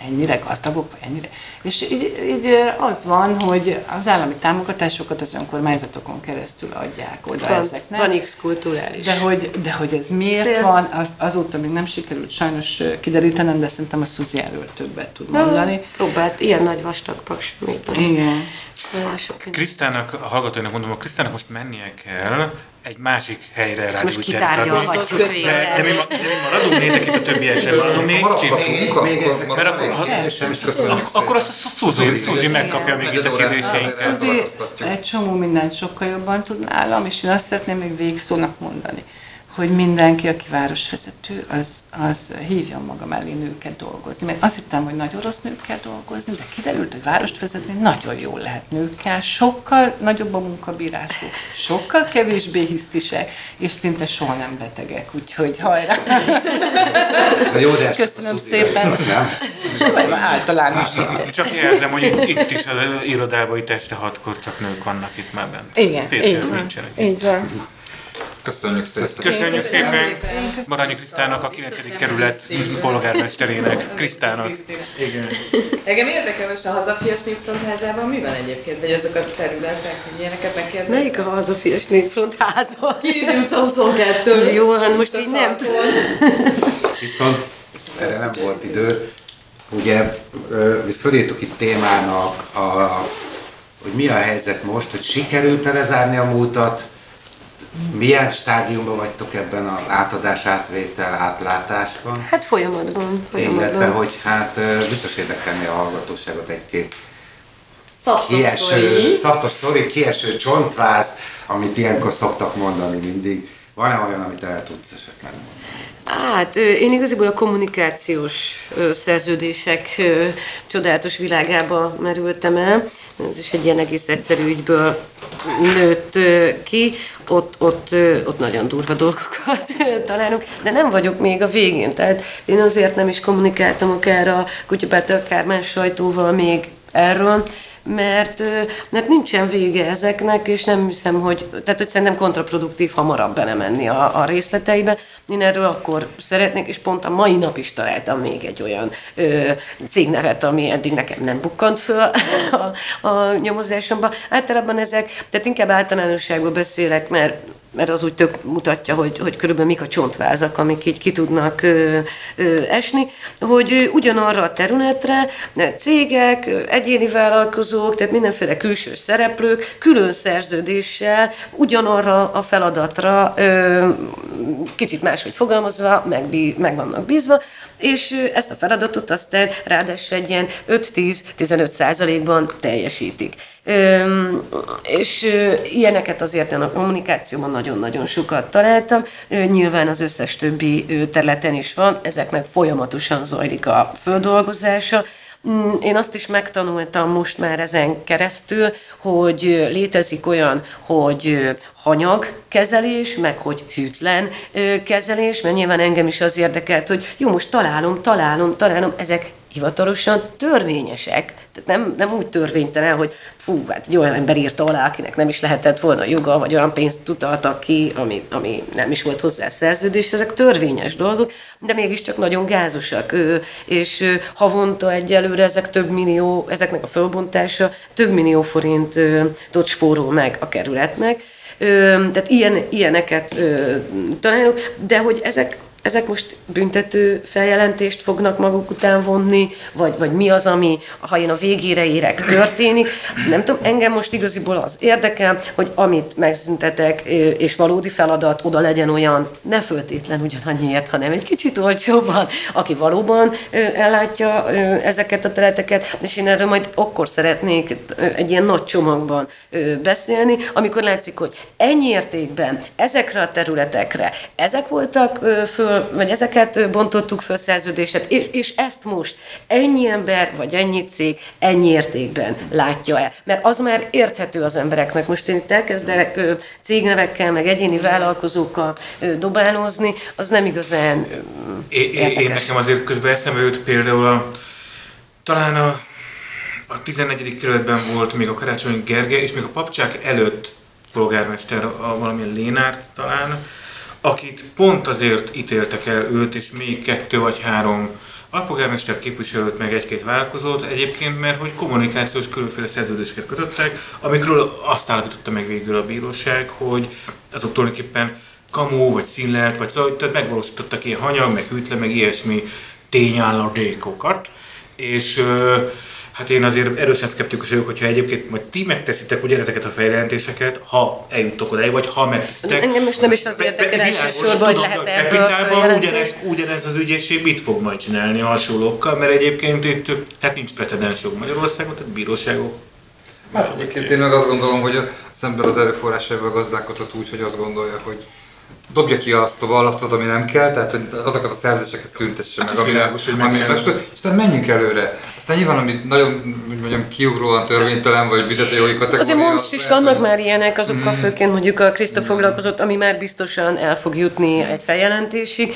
Ennyire gazdagok, vagy ennyire. És így, így az van, hogy az állami támogatásokat az önkormányzatokon keresztül adják oda Van, ezeknek. van X kulturális. De hogy, de hogy ez miért Cél. van, az, azóta még nem sikerült sajnos kiderítenem, de szerintem a Suzi erről többet tud mondani. Próbált, ilyen nagy vastag paks. Igen. Krisztának, a hallgatóinak mondom, a Krisztának most mennie kell egy másik helyre rá. Most kitárgyalhatjuk de, de, mi, ma- de mi maradunk, nézek itt a többiekre, maradunk még maradhatunk, Még- akkor még- Mert akkor, ha, akkor azt a Suzi, Suzi megkapja még itt a kérdéseinket. Szórakoztatjuk. egy csomó mindent sokkal jobban tud nálam, és én azt szeretném még végszónak mondani, hogy mindenki, aki városvezető, az, az hívjon maga mellé nőket dolgozni. Mert azt hittem, hogy nagy orosz nőkkel dolgozni, de kiderült, hogy várost vezetni nagyon jól lehet nőkkel, sokkal nagyobb a munkabírásuk, sokkal kevésbé hisztisek, és szinte soha nem betegek, úgyhogy hajrá! De jó, de ezt Köszönöm szépen. általánosítja. Csak jelzem, hogy itt, itt is az irodában itt este hatkor csak nők vannak itt már bent. Igen, Férfiak így van. nincsenek. Így van. Köszönjük szépen. Köszönjük szépen Baranyi Krisztának, a 9. kerület polgármesterének. Krisztának. Igen. Engem érdekel most a hazafias népfrontházában mi van egyébként, vagy azok a területek, hogy ilyeneket megkérdezni? Melyik a hazafias népfront háza? Kis utca 22. Jó, hát most így nem Viszont erre nem volt idő. Ugye mi fölírtuk itt témának, a, hogy mi a helyzet most, hogy sikerült-e lezárni a múltat, milyen stádiumban vagytok ebben az átadás, átvétel, átlátásban, Hát folyamatban. illetve folyamatban. hogy hát biztos érdekelni a hallgatóságot egy-két kieső, szaptos sztori, kieső csontváz, amit ilyenkor szoktak mondani mindig. Van-e olyan, amit el tudsz esetleg mondani? Hát én igazából a kommunikációs szerződések csodálatos világába merültem el. Ez is egy ilyen egész egyszerű ügyből nőtt ki. Ott, ott, ott nagyon durva dolgokat találunk, de nem vagyok még a végén. Tehát én azért nem is kommunikáltam akár a kutyapárttal, akár más sajtóval még erről, mert, mert nincsen vége ezeknek, és nem hiszem, hogy, tehát hogy szerintem kontraproduktív hamarabb belemenni a, a részleteibe. Én erről akkor szeretnék, és pont a mai nap is találtam még egy olyan ö, cégnevet, ami eddig nekem nem bukkant föl a, a nyomozásomban. Általában ezek, tehát inkább általánosságban beszélek, mert mert az úgy tök mutatja, hogy, hogy körülbelül mik a csontvázak, amik így ki tudnak ö, ö, esni, hogy ugyanarra a területre cégek, egyéni vállalkozók, tehát mindenféle külső szereplők külön szerződéssel ugyanarra a feladatra, ö, kicsit máshogy fogalmazva, meg, meg vannak bízva, és ezt a feladatot aztán ráadásul egy ilyen 5-10-15 százalékban teljesítik. Üm, és ö, ilyeneket azért a kommunikációban nagyon-nagyon sokat találtam. Ö, nyilván az összes többi ö, területen is van, ezeknek folyamatosan zajlik a földolgozása. Mm, én azt is megtanultam most már ezen keresztül, hogy létezik olyan, hogy hanyagkezelés, meg hogy hűtlen kezelés, mert nyilván engem is az érdekelt, hogy jó, most találom, találom, találom, ezek hivatalosan törvényesek. Tehát nem, nem úgy törvénytelen, hogy fú, hát egy olyan ember írta alá, akinek nem is lehetett volna joga, vagy olyan pénzt utaltak ki, ami, ami nem is volt hozzá szerződés. Ezek törvényes dolgok, de mégiscsak nagyon gázosak. És havonta egyelőre ezek több millió, ezeknek a fölbontása több millió forintot spórol meg a kerületnek. Tehát ilyen, ilyeneket találok, de hogy ezek ezek most büntető feljelentést fognak maguk után vonni, vagy, vagy mi az, ami, ha én a végére érek, történik. Nem tudom, engem most igaziból az érdekel, hogy amit megszüntetek, és valódi feladat, oda legyen olyan, ne föltétlen ugyanannyiért, hanem egy kicsit olcsóbban, aki valóban ellátja ezeket a területeket, és én erről majd akkor szeretnék egy ilyen nagy csomagban beszélni, amikor látszik, hogy ennyi értékben, ezekre a területekre, ezek voltak föl föl, vagy ezeket bontottuk föl szerződéset, és, és ezt most ennyi ember, vagy ennyi cég ennyi értékben látja el. Mert az már érthető az embereknek. Most én itt elkezdek cégnevekkel, meg egyéni vállalkozókkal dobálózni, az nem igazán én, én nekem azért közben eszembe jut például a, talán a, a 14. kerületben volt még a Karácsony Gerge, és még a papcsák előtt polgármester, a, valamilyen Lénárt talán, akit pont azért ítéltek el őt, és még kettő vagy három alpolgármester képviselőt, meg egy-két vállalkozót egyébként, mert hogy kommunikációs különféle szerződéseket kötöttek, amikről azt állapította meg végül a bíróság, hogy azok tulajdonképpen kamú, vagy színlelt, vagy szóval, tehát megvalósítottak ilyen hanyag, meg hűtle, meg ilyesmi tényálladékokat, és Hát én azért erősen szkeptikus vagyok, hogyha egyébként majd ti megteszitek ugyanezeket a fejlesztéseket, ha eljuttok oda, vagy ha megteszitek. Engem most nem is az érdekel elsősorban, hogy lehet ebből ugyanez, ugyanez az ügyészség mit fog majd csinálni a hasonlókkal, mert egyébként itt hát nincs precedens jog Magyarországon, tehát bíróságok. Hát egyébként én meg azt gondolom, hogy az ember az erőforrásaival gazdálkodhat úgy, hogy azt gondolja, hogy dobja ki azt a ballasztot, ami nem kell, tehát hogy azokat a szerzéseket szüntesse hát meg, ami, világos, hogy ami meg és aztán menjünk előre. Aztán nyilván, ami nagyon, hogy mondjam, kiugróan törvénytelen, vagy büntetőjogi kategória. Azért most is vannak már ilyenek, azokkal mm. főként mondjuk a Krista foglalkozott, ami már biztosan el fog jutni egy feljelentésig.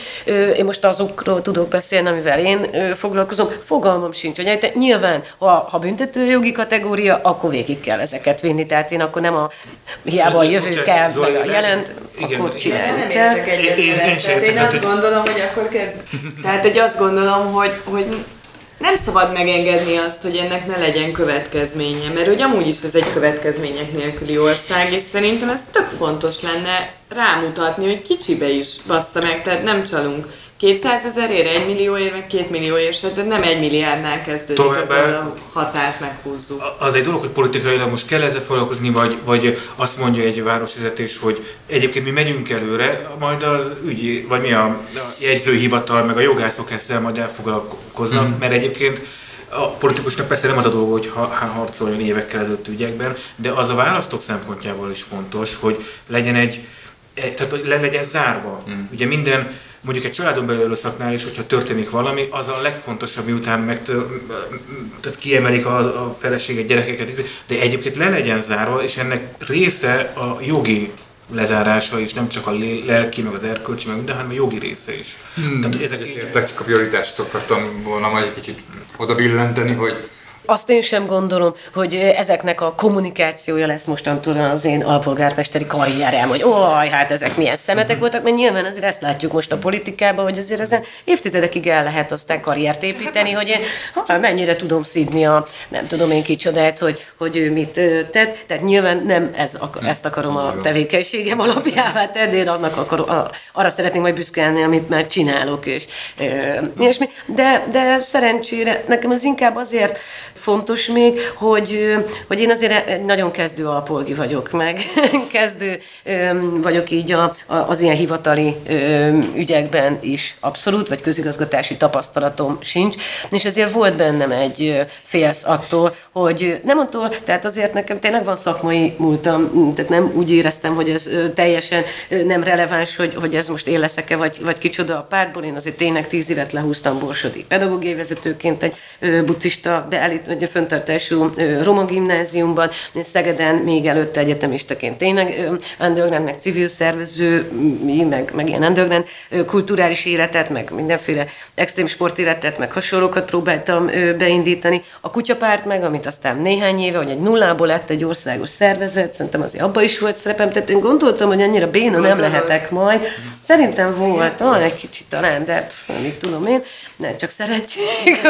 Én most azokról tudok beszélni, amivel én foglalkozom. Fogalmam sincs, hogy te nyilván, ha, ha büntetőjogi kategória, akkor végig kell ezeket vinni. Tehát én akkor nem a hiába a jövőt kell, meg a jelent, igen, akkor csinálni nem értek egyet én, én, Tehát én azt gondolom, hogy akkor kezd. Tehát, hogy azt gondolom, hogy, hogy nem szabad megengedni azt, hogy ennek ne legyen következménye, mert hogy amúgy is ez egy következmények nélküli ország, és szerintem ez tök fontos lenne rámutatni, hogy kicsibe is bassza meg, tehát nem csalunk 200 ezerért, 1 millióért, meg 2 millióért, de nem 1 milliárdnál kezdődik, Továbbá, ezzel a határt meghúzzuk. Az egy dolog, hogy politikailag most kell ezzel foglalkozni, vagy, vagy azt mondja egy városvezetés, hogy egyébként mi megyünk előre, majd az ügy, vagy mi a, a jegyzőhivatal, meg a jogászok ezzel majd elfoglalkoznak, mm. mert egyébként a politikusnak persze nem az a dolga, hogy ha, harcoljon évekkel ezelőtt ügyekben, de az a választók szempontjából is fontos, hogy legyen egy, tehát hogy le legyen zárva. Mm. Ugye minden mondjuk egy családon belül erőszaknál is, hogyha történik valami, az a legfontosabb, miután megtör, tehát kiemelik a, a feleséget, gyerekeket, de egyébként le legyen zárva, és ennek része a jogi lezárása is, nem csak a lelki, meg az erkölcsi, meg minden, hanem a jogi része is. Hmm, Tehát ezek így... Értek, csak a prioritást akartam volna majd egy kicsit oda billenteni, hogy azt én sem gondolom, hogy ezeknek a kommunikációja lesz mostantól az én alpolgármesteri karrierem, hogy ó, hát ezek milyen szemetek voltak, mert nyilván azért ezt látjuk most a politikában, hogy azért ezen évtizedekig el lehet aztán karriert építeni, hogy én ha, mennyire tudom szidni a nem tudom én kicsodát, hogy, hogy ő mit tett. Tehát nyilván nem ez, ezt akarom a tevékenységem alapjává tenni, én annak akarom, arra szeretnék majd büszkélni, amit már csinálok, és, és mi. De, de szerencsére nekem az inkább azért fontos még, hogy, hogy én azért egy nagyon kezdő alpolgi vagyok, meg kezdő vagyok így a, az ilyen hivatali ügyekben is abszolút, vagy közigazgatási tapasztalatom sincs, és ezért volt bennem egy félsz attól, hogy nem attól, tehát azért nekem tényleg van szakmai múltam, tehát nem úgy éreztem, hogy ez teljesen nem releváns, hogy, hogy ez most én leszek-e, vagy, vagy kicsoda a pártból, én azért tényleg tíz évet lehúztam borsodi pedagógiai vezetőként egy buddhista beállít, vagy a föntartású roma gimnáziumban, Szegeden még előtte egyetemistaként tényleg underground, meg civil szervező, meg, meg ilyen underground kulturális életet, meg mindenféle extrém sportéletet, meg hasonlókat próbáltam beindítani. A kutyapárt meg, amit aztán néhány éve, hogy egy nullából lett egy országos szervezet, szerintem azért abban is volt szerepem, tehát én gondoltam, hogy annyira béna nem lehetek majd. Szerintem volt, ah, egy kicsit talán, de pff, mit tudom én nem csak szerencség,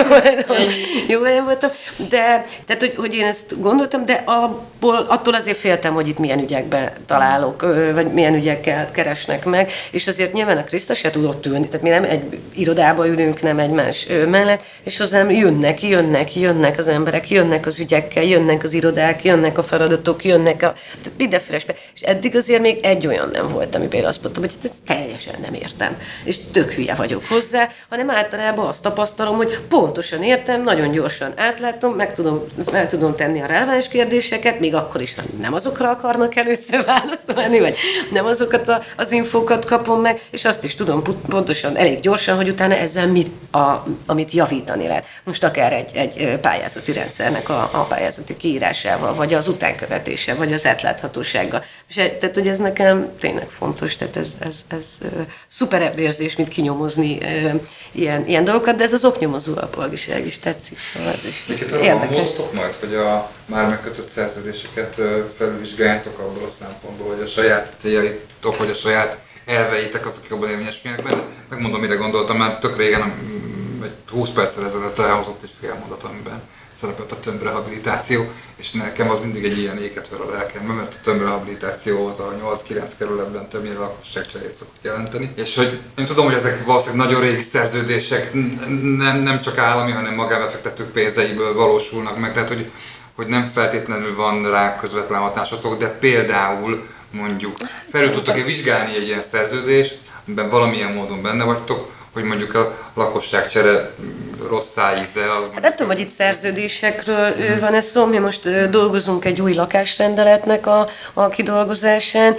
jó helyen voltam, de tehát, hogy, hogy én ezt gondoltam, de abból, attól azért féltem, hogy itt milyen ügyekbe találok, vagy milyen ügyekkel keresnek meg, és azért nyilván a Kriszta se tudott ülni, tehát mi nem egy irodába ülünk, nem egymás mellett, és hozzám jönnek, jönnek, jönnek az emberek, jönnek az ügyekkel, jönnek az irodák, jönnek a feladatok, jönnek a, tehát mindenféle, és eddig azért még egy olyan nem volt, amiben azt mondtam, hogy ezt teljesen nem értem, és tök hülye vagyok hozzá, hanem általában munkájában azt tapasztalom, hogy pontosan értem, nagyon gyorsan átlátom, meg tudom, fel tudom tenni a releváns kérdéseket, még akkor is nem, nem azokra akarnak először válaszolni, vagy nem azokat a, az infókat kapom meg, és azt is tudom pontosan, elég gyorsan, hogy utána ezzel mit, a, amit javítani lehet. Most akár egy, egy pályázati rendszernek a, a pályázati kiírásával, vagy az utánkövetése, vagy az átláthatósággal. És, e, tehát, hogy ez nekem tényleg fontos, tehát ez, ez, ez, ez szuperebb érzés, mint kinyomozni ilyen, ilyen dolgokat, de ez az oknyomozó alpolgiság is tetszik, szóval ez is Miket érdekes. majd, hogy a már megkötött szerződéseket felvizsgáljátok abból a szempontból, hogy a saját céljaitok, vagy a saját elveitek azok jobban érvényesüljenek benne. Megmondom, mire gondoltam, mert tök régen, egy 20 perccel ezelőtt elhozott egy fél mondat, amiben szerepelt a tömbrehabilitáció, és nekem az mindig egy ilyen éket ver a lelkembe, mert a tömbrehabilitáció az a 8-9 kerületben többnyire lakosságcserét szokott jelenteni. És hogy én tudom, hogy ezek valószínűleg nagyon régi szerződések, nem, nem csak állami, hanem magánbefektetők pénzeiből valósulnak meg, tehát hogy, hogy nem feltétlenül van rá közvetlen hatásotok, de például mondjuk felül tudtok-e vizsgálni egy ilyen szerződést, amiben valamilyen módon benne vagytok, hogy mondjuk a lakosságcsere rossz íze az... Hát nem tudom, hogy itt szerződésekről hmm. van ez szó, mi most dolgozunk egy új lakásrendeletnek a, a kidolgozásán,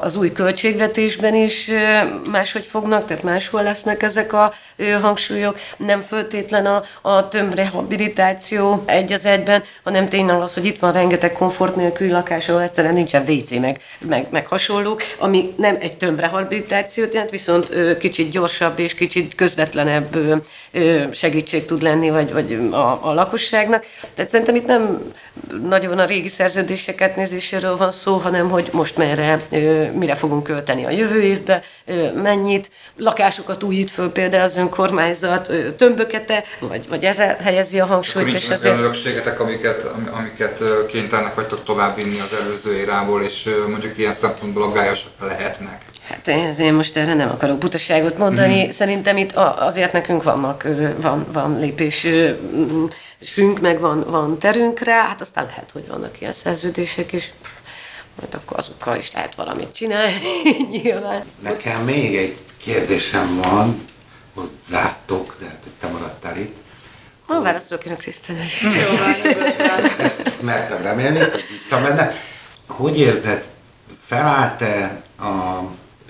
az új költségvetésben is máshogy fognak, tehát máshol lesznek ezek a hangsúlyok, nem föltétlen a, a tömbrehabilitáció egy az egyben, hanem tényleg az, hogy itt van rengeteg komfort nélküli lakás, ahol egyszerűen nincsen WC, meg, meg, meg hasonlók, ami nem egy tömbrehabilitáció, tehát viszont kicsit gyorsabb és kicsit közvetlenebb segítség tud lenni, vagy, vagy a, a lakosságnak. Tehát szerintem itt nem nagyon a régi szerződéseket nézéséről van szó, hanem hogy most merre, mire fogunk költeni a jövő évbe, mennyit, lakásokat újít föl például az önkormányzat, tömbökete, vagy, vagy erre helyezi a hangsúlyt. Akkor és ezért... örökségetek, amiket, amiket kénytelenek vagytok továbbvinni az előző érából, és mondjuk ilyen szempontból aggályosak lehetnek. Hát én, én most erre nem akarok butaságot mondani. Mm. Szerintem itt azért nekünk vannak, van, van lépés sünk, meg van, van terünk rá, hát aztán lehet, hogy vannak ilyen szerződések is, majd akkor azokkal is lehet valamit csinálni, nyilván. Nekem még egy kérdésem van hozzátok, de hát te maradtál itt. Ma válaszolok én a Krisztán. Ezt mertem remélni, hogy bíztam benne. Hogy érzed, felállt-e a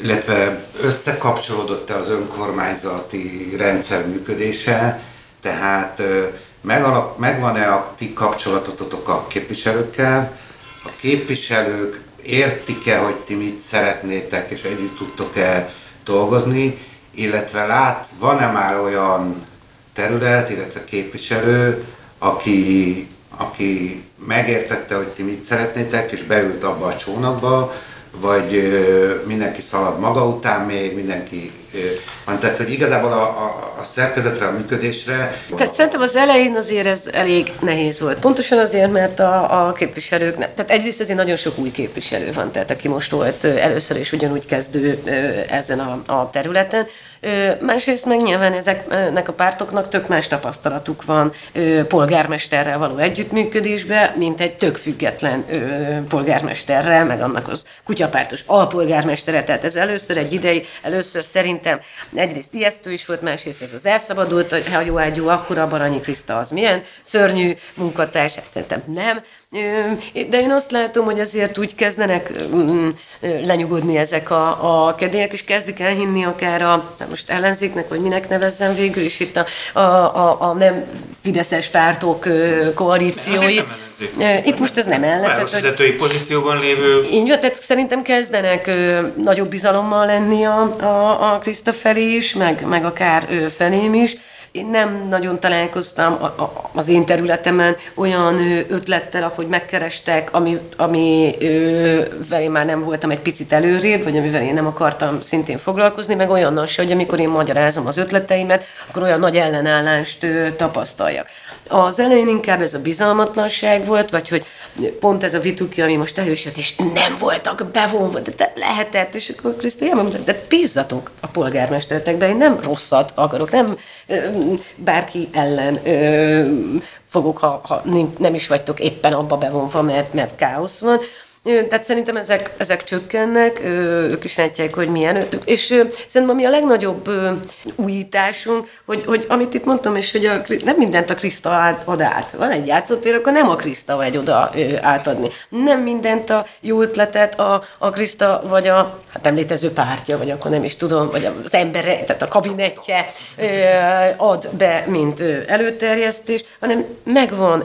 illetve összekapcsolódott-e az önkormányzati rendszer működése, tehát megvan-e a ti kapcsolatototok a képviselőkkel, a képviselők értik-e, hogy ti mit szeretnétek, és együtt tudtok-e dolgozni, illetve lát, van-e már olyan terület, illetve képviselő, aki, aki megértette, hogy ti mit szeretnétek, és beült abba a csónakba, vagy mindenki szalad maga után még, mindenki van, tehát hogy igazából a, a, a szerkezetre, a működésre... Tehát szerintem az elején azért ez elég nehéz volt. Pontosan azért, mert a, a képviselők, tehát egyrészt azért nagyon sok új képviselő van, tehát aki most volt először is ugyanúgy kezdő ezen a, a területen. Másrészt meg nyilván ezeknek a pártoknak tök más tapasztalatuk van polgármesterrel való együttműködésbe, mint egy tök független polgármesterrel, meg annak az kutyapártos alpolgármestere. Tehát ez először egy idei, először szerintem egyrészt ijesztő is volt, másrészt ez az elszabadult hajóágyú, akkor a Baranyi Kriszta az milyen szörnyű munkatárs, hát szerintem nem. De én azt látom, hogy azért úgy kezdenek mm, lenyugodni ezek a, a kedélyek, és kezdik elhinni akár a, most ellenzéknek, vagy minek nevezzem végül is itt a, a, a, a nem fideszes pártok koalíciói. Itt most ez nem ellen. tehát, hogy- Városvezetői pozícióban lévő így van, tehát szerintem kezdenek ö, nagyobb bizalommal lenni a, a, a Kriszta felé is, meg, meg akár ö, felém is. Én nem nagyon találkoztam a, a, az én területemen olyan ötlettel, ahogy megkerestek, ami, ami ö, vel én már nem voltam egy picit előrébb, vagy amivel én nem akartam szintén foglalkozni, meg olyannal se, hogy amikor én magyarázom az ötleteimet, akkor olyan nagy ellenállást ö, tapasztaljak. Az elején inkább ez a bizalmatlanság volt, vagy hogy pont ez a vituki, ami most elősött, és nem voltak bevonva, de, lehetett, és akkor Krisztina mondta, de bízzatok a polgármesteretekbe, én nem rosszat akarok, nem bárki ellen fogok, ha, ha nem is vagytok éppen abba bevonva, mert, mert káosz van. Tehát szerintem ezek, ezek csökkennek, ők is látják, hogy milyen ötük. És szerintem ami a legnagyobb újításunk, hogy, hogy amit itt mondtam, és hogy a, nem mindent a Kriszta át- ad át. Van egy játszótér, akkor nem a Kriszta vagy oda átadni. Nem mindent a jó ötletet a, a Kriszta vagy a hát nem létező pártja, vagy akkor nem is tudom, vagy az embere, tehát a kabinettje ö, ad be, mint előterjesztés, hanem megvan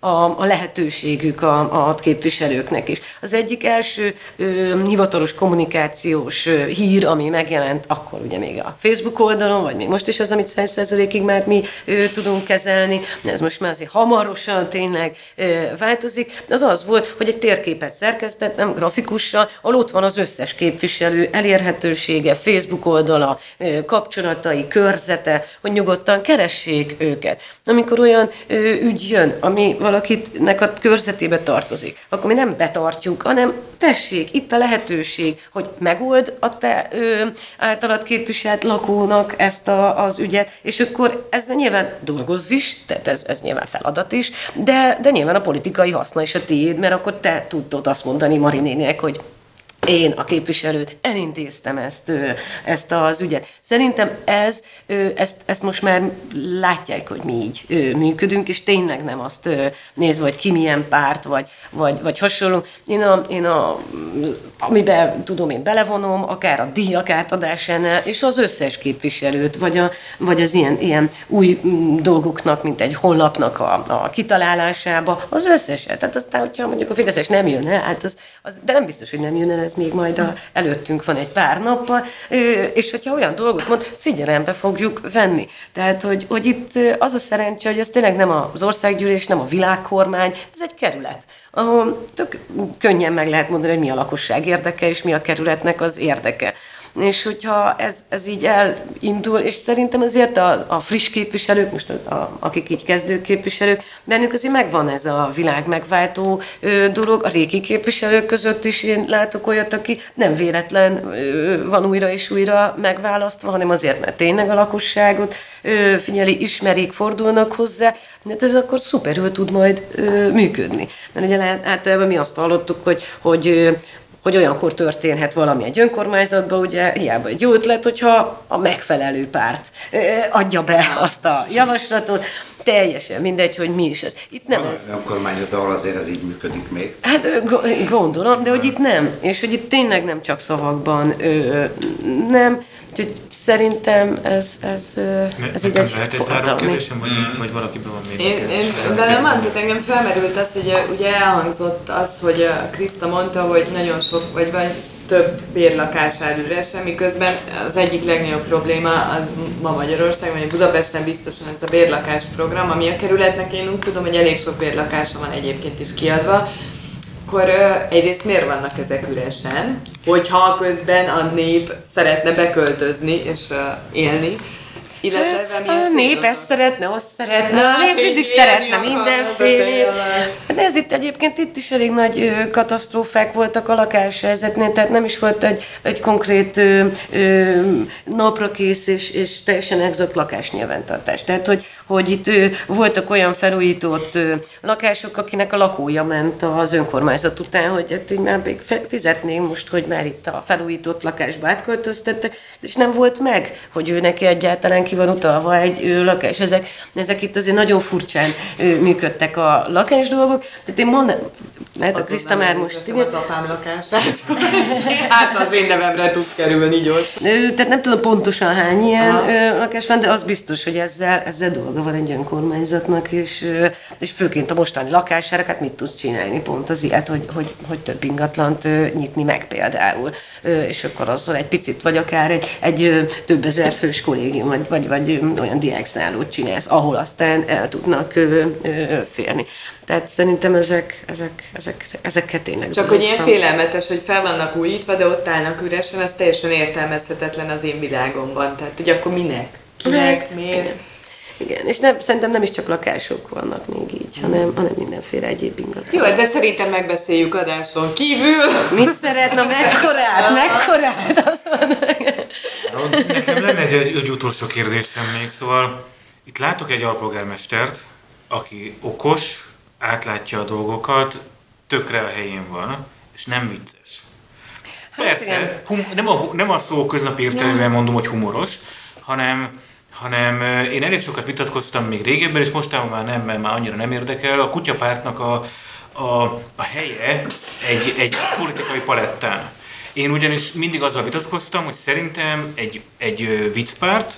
a, a lehetőségük a, a képviselőknek is. Az egyik első ö, hivatalos kommunikációs ö, hír, ami megjelent akkor ugye még a Facebook oldalon, vagy még most is az, amit 100%-ig már mi ö, tudunk kezelni, ez most már azért hamarosan tényleg ö, változik, az az volt, hogy egy térképet szerkesztettem grafikussal, ahol ott van az összes képviselő elérhetősége, Facebook oldala, ö, kapcsolatai, körzete, hogy nyugodtan keressék őket. Amikor olyan ö, ügy jön, ami valakitnek a körzetébe tartozik, akkor mi nem betartjuk, hanem tessék, itt a lehetőség, hogy megold a te ö, általad képviselt lakónak ezt a, az ügyet, és akkor ezzel nyilván dolgozz is, tehát ez, ez nyilván feladat is, de, de nyilván a politikai haszna is a tiéd, mert akkor te tudod azt mondani Marinének, hogy én, a képviselőt, elintéztem ezt, ezt az ügyet. Szerintem ez, ezt, ezt most már látják, hogy mi így működünk, és tényleg nem azt nézve, hogy ki milyen párt, vagy, vagy, vagy hasonló. Én, a, én a, amiben tudom, én belevonom, akár a díjak átadásánál, és az összes képviselőt, vagy, a, vagy az ilyen, ilyen új mm, dolgoknak, mint egy honlapnak a, a kitalálásába, az összeset. Tehát aztán, hogyha mondjuk a Fideszes nem jön el, hát az, az, de nem biztos, hogy nem jön el, ez még majd a, előttünk van egy pár nappal, és hogyha olyan dolgot mond, figyelembe fogjuk venni. Tehát, hogy, hogy itt az a szerencse, hogy ez tényleg nem az országgyűlés, nem a világkormány, ez egy kerület, ahol tök könnyen meg lehet mondani, hogy mi a lakosság érdeke, és mi a kerületnek az érdeke. És hogyha ez, ez így elindul, és szerintem azért a, a friss képviselők, most a, a, akik így kezdő képviselők, bennük azért megvan ez a világ megváltó ö, dolog. A régi képviselők között is én látok olyat, aki nem véletlen ö, van újra és újra megválasztva, hanem azért, mert tényleg a lakosságot ö, figyeli, ismerik, fordulnak hozzá, hát ez akkor szuperül tud majd ö, működni. Mert ugye általában mi azt hallottuk, hogy, hogy hogy olyankor történhet valami egy önkormányzatban, ugye hiába egy jó ötlet, hogyha a megfelelő párt adja be azt a javaslatot, teljesen mindegy, hogy mi is ez. Itt nem ez. Az önkormányzat, ahol azért ez így működik még. Hát gondolom, de hogy itt nem. És hogy itt tényleg nem csak szavakban, nem. Úgyhogy szerintem ez, ez, ez így egy forradalmi. kérdésem, vagy, vagy valakiben van még Én, én velem van, tehát engem felmerült az, hogy ugye elhangzott az, hogy Kriszta mondta, hogy nagyon sok, vagy, vagy több bérlakás áll üresen, miközben az egyik legnagyobb probléma az ma Magyarországon, vagy Budapesten biztosan ez a bérlakás program, ami a kerületnek én úgy tudom, hogy elég sok bérlakása van egyébként is kiadva, akkor ö, egyrészt miért vannak ezek üresen, hogyha közben a nép szeretne beköltözni és élni, illetve Hát, a nép ezt szeretne, azt szeretne, Hát, a nép mindig szeretne mindenfélét. de ez itt egyébként itt is elég nagy katasztrófák voltak a lakáshelyzetnél, tehát nem is volt egy, egy konkrét ö, ö, napra kész és, és teljesen exakt lakásnyilvántartás. Tehát, hogy, hogy itt ö, voltak olyan felújított ö, lakások, akinek a lakója ment az önkormányzat után, hogy hát így már még fizetnénk most, hogy már itt a felújított lakásba átköltöztettek, és nem volt meg, hogy ő neki egyáltalán ki van utalva egy ö, lakás. Ezek, ezek itt azért nagyon furcsán ö, működtek a lakás dolgok. Tehát én mondom, mert a Krista már most, igen, az apám lakását. hát az én nevemre tud kerülni gyors. Tehát nem tudom pontosan hány ilyen Aha. lakás van, de az biztos, hogy ezzel, ezzel dolga van egy önkormányzatnak, és, és főként a mostani lakására, hát mit tudsz csinálni? Pont az ilyet, hogy, hogy, hogy több ingatlant nyitni meg például. És akkor azzal egy picit, vagy akár egy, egy több ezer fős kollégium, vagy, vagy, vagy ö, olyan diákszállót csinálsz, ahol aztán el tudnak ö, ö, férni. Tehát szerintem ezek, ezek, ezek, ezeket tényleg Csak hogy ilyen félelmetes, hogy fel vannak újítva, de ott állnak üresen, ez teljesen értelmezhetetlen az én világomban. Tehát, hogy akkor minek? Kinek? Hát, Miért? igen. Igen, és nem, szerintem nem is csak lakások vannak még így, hanem, hanem mindenféle egyéb ingatlan. Jó, de szerintem megbeszéljük adáson kívül. Mit szeretne, mekkorát, mekkorát? Azt Nekem lenne egy, egy, egy utolsó kérdésem még, szóval itt látok egy alpolgármestert, aki okos, átlátja a dolgokat, tökre a helyén van, és nem vicces. Persze, igen. hum, nem, a, nem a szó köznapi értelemben mondom, hogy humoros, hanem, hanem ö, én elég sokat vitatkoztam még régebben, és mostában már nem, mert már annyira nem érdekel. A kutyapártnak a, a, a helye egy, egy politikai palettán. Én ugyanis mindig azzal vitatkoztam, hogy szerintem egy, egy ö, viccpárt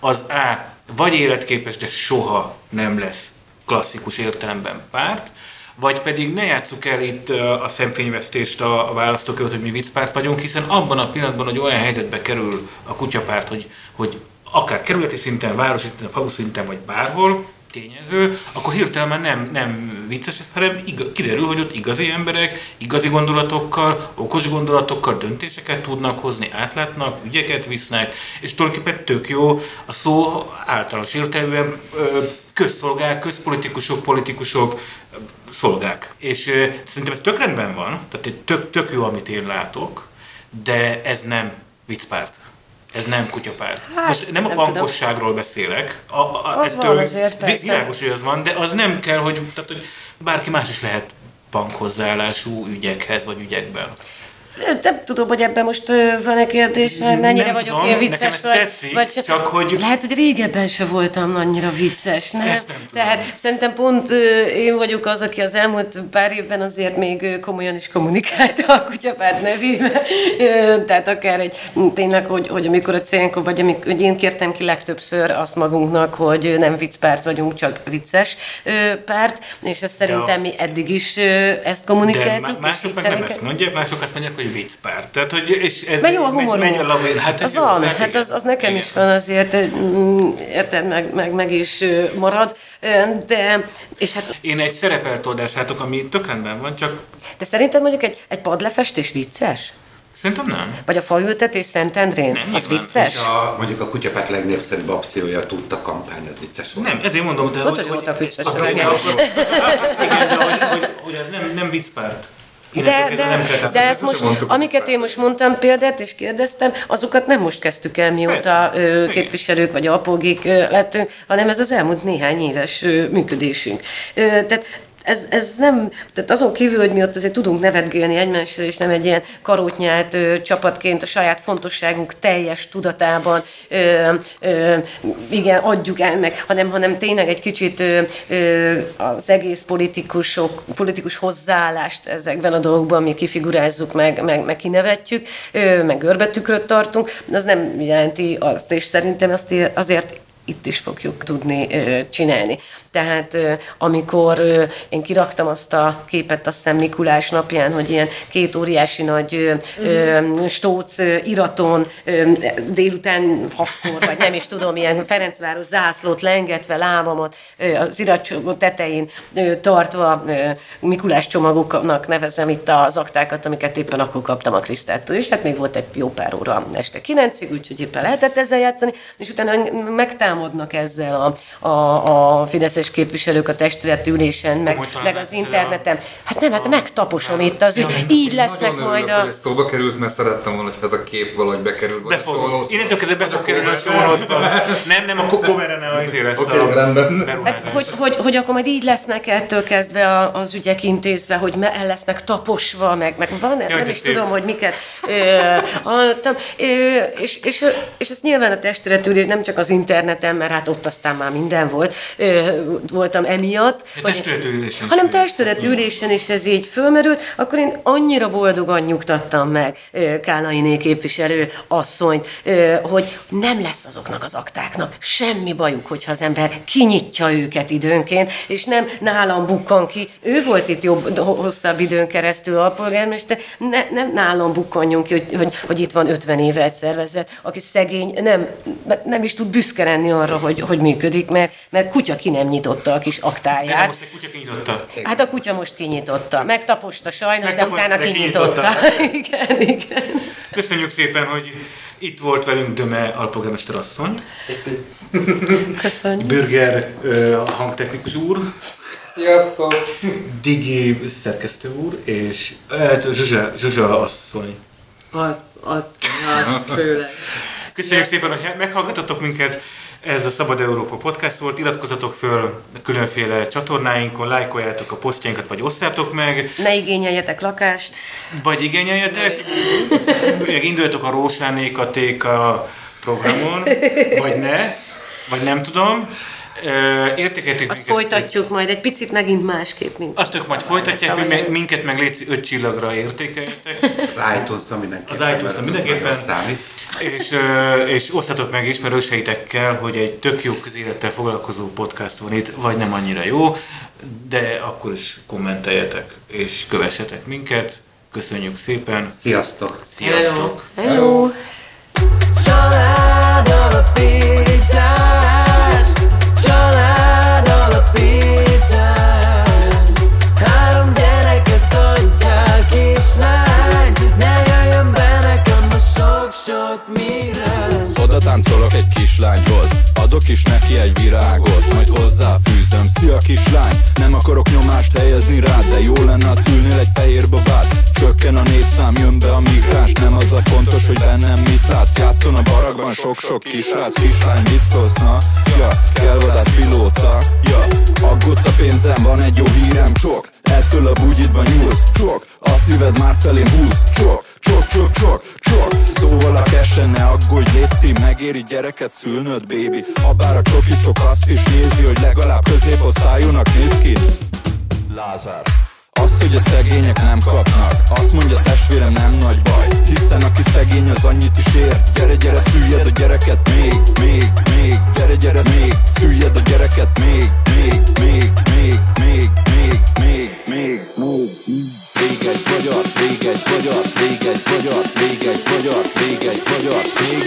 az A. vagy életképes, de soha nem lesz klasszikus értelemben párt, vagy pedig ne játsszuk el itt ö, a szemfényvesztést a, választók hogy mi viccpárt vagyunk, hiszen abban a pillanatban, hogy olyan helyzetbe kerül a kutyapárt, hogy, hogy akár kerületi szinten, városi szinten, falu szinten, vagy bárhol, tényező, akkor hirtelen nem, nem vicces ez, hanem igaz, kiderül, hogy ott igazi emberek, igazi gondolatokkal, okos gondolatokkal döntéseket tudnak hozni, átlátnak, ügyeket visznek, és tulajdonképpen tök jó a szó általános értelemben közszolgák, közpolitikusok, politikusok, szolgák. És ö, szerintem ez tök rendben van, tehát egy tök, tök jó, amit én látok, de ez nem viccpárt. Ez nem kutyapárt. Hát, Most nem a nem pankosságról beszélek. A, a, Az van azért, persze. Világos, hogy az van, de az nem kell, hogy, tehát, hogy bárki más is lehet bankhozzáállású ügyekhez vagy ügyekben. Nem tudom, hogy ebben most van-e kérdés, mennyire Nem vagyok tudom, ilyen vicces, vagy, tetszik, vagy se- csak hogy- Lehet, hogy régebben se voltam annyira vicces, nem? Ezt nem tudom. Tehát szerintem pont én vagyok az, aki az elmúlt pár évben azért még komolyan is kommunikálta a kutyapárt nevével. Ö, Tehát akár egy, tényleg, hogy, hogy amikor a cénkor, vagy amik, hogy én kértem ki legtöbbször azt magunknak, hogy nem viccpárt vagyunk, csak vicces párt, és ezt szerintem mi eddig is ezt De kommunikáltuk. má- és mások meg nem ezt mondják, mások azt mondják, hogy viccpárt. Tehát, hogy és ez Mert jó a megy- humorunk. megy a lavér. Hát ez az jó, van, hát igen. az, az nekem Igen. is van azért, mm, érted, meg, meg, meg is marad, de, és hát, Én egy szerepeltoldás látok, ami tök rendben van, csak de szerinted mondjuk egy, egy padlefestés vicces? szerintem nem. Vagy a faültetés Szentendrén? Nem, az vicces? És a, mondjuk a kutyapárt legnépszerűbb akciója a tudta kampány, az vicces volt. Nem, ezért mondom, de Ott is voltak vicces. Igen, de hogy, hogy, hogy ez nem, nem viccpárt. De, de, nem de ezt most, mondtuk. amiket én most mondtam példát, és kérdeztem, azokat nem most kezdtük el, mióta Persze. képviselők vagy apógik ö, lettünk, hanem ez az elmúlt néhány éves működésünk. Tehát ez, ez nem, tehát azon kívül, hogy mi ott azért tudunk nevetgélni egymással, és nem egy ilyen karótnyált ö, csapatként a saját fontosságunk teljes tudatában, ö, ö, igen, adjuk el meg, hanem, hanem tényleg egy kicsit ö, ö, az egész politikusok, politikus hozzáállást ezekben a dolgokban mi kifigurázzuk, meg, meg, meg kinevetjük, ö, meg görbetükröt tartunk, az nem jelenti azt, és szerintem azt azért itt is fogjuk tudni ö, csinálni. Tehát amikor én kiraktam azt a képet, azt hiszem Mikulás napján, hogy ilyen két óriási nagy ö, stóc iraton délután hatkor, vagy nem is tudom, ilyen Ferencváros zászlót lengetve, lábamot ö, az iratcsomó tetején tartva Mikulás csomagoknak nevezem itt az aktákat, amiket éppen akkor kaptam a Krisztától, és hát még volt egy jó pár óra este kilencig, úgyhogy éppen lehetett ezzel játszani, és utána megtámadnak ezzel a, a, a fideszes képviselők a testületi ülésen, meg, meg az interneten. Hát nem, hát megtaposom itt az ügy. Így lesznek majd a... ez szóba került, mert szerettem volna, hogy ez a kép valahogy bekerül. Be fog. Innentől kezdve be fog kerülni a show Nem, nem, a cover ne az lesz Oké, a rendben. Hát, hogy, hogy, hogy akkor majd így lesznek ettől kezdve a- az ügyek intézve, hogy el lesznek taposva, meg, meg van, nem de is tudom, hogy miket hallottam, és, és, és ezt nyilván a testületülés nem csak az interneten, mert hát ott aztán már minden volt, voltam emiatt, A vagy- testületülésen hanem is. testületülésen is ez így fölmerült, akkor én annyira boldogan nyugtattam meg Kálainé képviselő asszonyt, hogy nem lesz azoknak az aktáknak semmi bajuk, hogyha az ember kinyitja őket időnként, és nem nálam bukkan ki. Ő volt itt jobb, hosszabb időn keresztül alpolgármester, ne, nem nálam bukkanjon ki, hogy, hogy, hogy itt van 50 éve egy szervezet, aki szegény, nem, nem is tud büszke lenni arra, hogy, hogy működik, mert, mert kutya ki nem nyitotta a kis De aktáját. most egy kutya kinyitotta. Hát a kutya most kinyitotta. Megtaposta sajnos, Megtaposta, de utána de kinyitotta. igen, igen. Köszönjük szépen, hogy itt volt velünk Döme alpolgármester asszony, Köszönjük. Bürger hangtechnikus úr, Sziasztok! Digi szerkesztő úr, és hát, Zsuzsa, Zsuzsa asszony. Az, az, az, főleg. Köszönjük szépen, hogy meghallgatotok minket. Ez a Szabad Európa Podcast volt. Iratkozzatok föl különféle csatornáinkon, lájkoljátok a posztjainkat, vagy osszátok meg, Ne igényeljetek lakást. vagy igényeljetek. Meg induljatok a Rósánékatéka programon, vagy ne, vagy nem tudom. Ö, Értékeltek Azt folytatjuk majd egy picit megint másképp, mint Azt ők majd folytatják, mi minket meg légy öt csillagra értékeljetek. Az iTunes-on mindenképpen. Az az mindenképpen. számít. És, és osztatok meg ismerőseitekkel, hogy egy tök jó közélettel foglalkozó podcast van itt, vagy nem annyira jó, de akkor is kommenteljetek, és kövessetek minket. Köszönjük szépen, Sziasztok! sziasztok! Hello! Család táncolok egy kislányhoz. Adok is neki egy virágot Majd hozzáfűzöm. Szia kislány Nem akarok nyomást helyezni rád De jó lenne, ha szülnél egy fehér babát. Csökken a népszám, jön be a migráns Nem az a fontos, hogy bennem mit látsz. Játszon a barakban sok-sok kisrác Kislány, mit szólsz, na? Ja, kell vadász pilóta. Ja, aggódsz a pénzem, van egy jó hírem. Csok, ettől a bugyitban nyúlsz. Csok, a szíved már felém húz. Csok, csok, csok, csok, csok Szóval a kesen ne aggódj, létszi Megéri gyereket szülnöd, baby Habár a csoki csok azt is nézi Hogy legalább középosztályúnak néz ki. Lázár. Az, hogy a szegények nem kapnak Azt mondja testvérem nem nagy baj. Hiszen aki szegény az annyit is ér. Gyere, gyere, szüljed a gyereket még, még, még. Gyere, gyere, még, szüljed a gyereket még, még, még, még, még, még, még, még, még Rég egy magyar, rég egy magyar, rég egy magyar, egy magyar, egy magyar,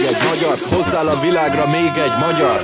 egy magyar. Hozzál a világra még egy magyar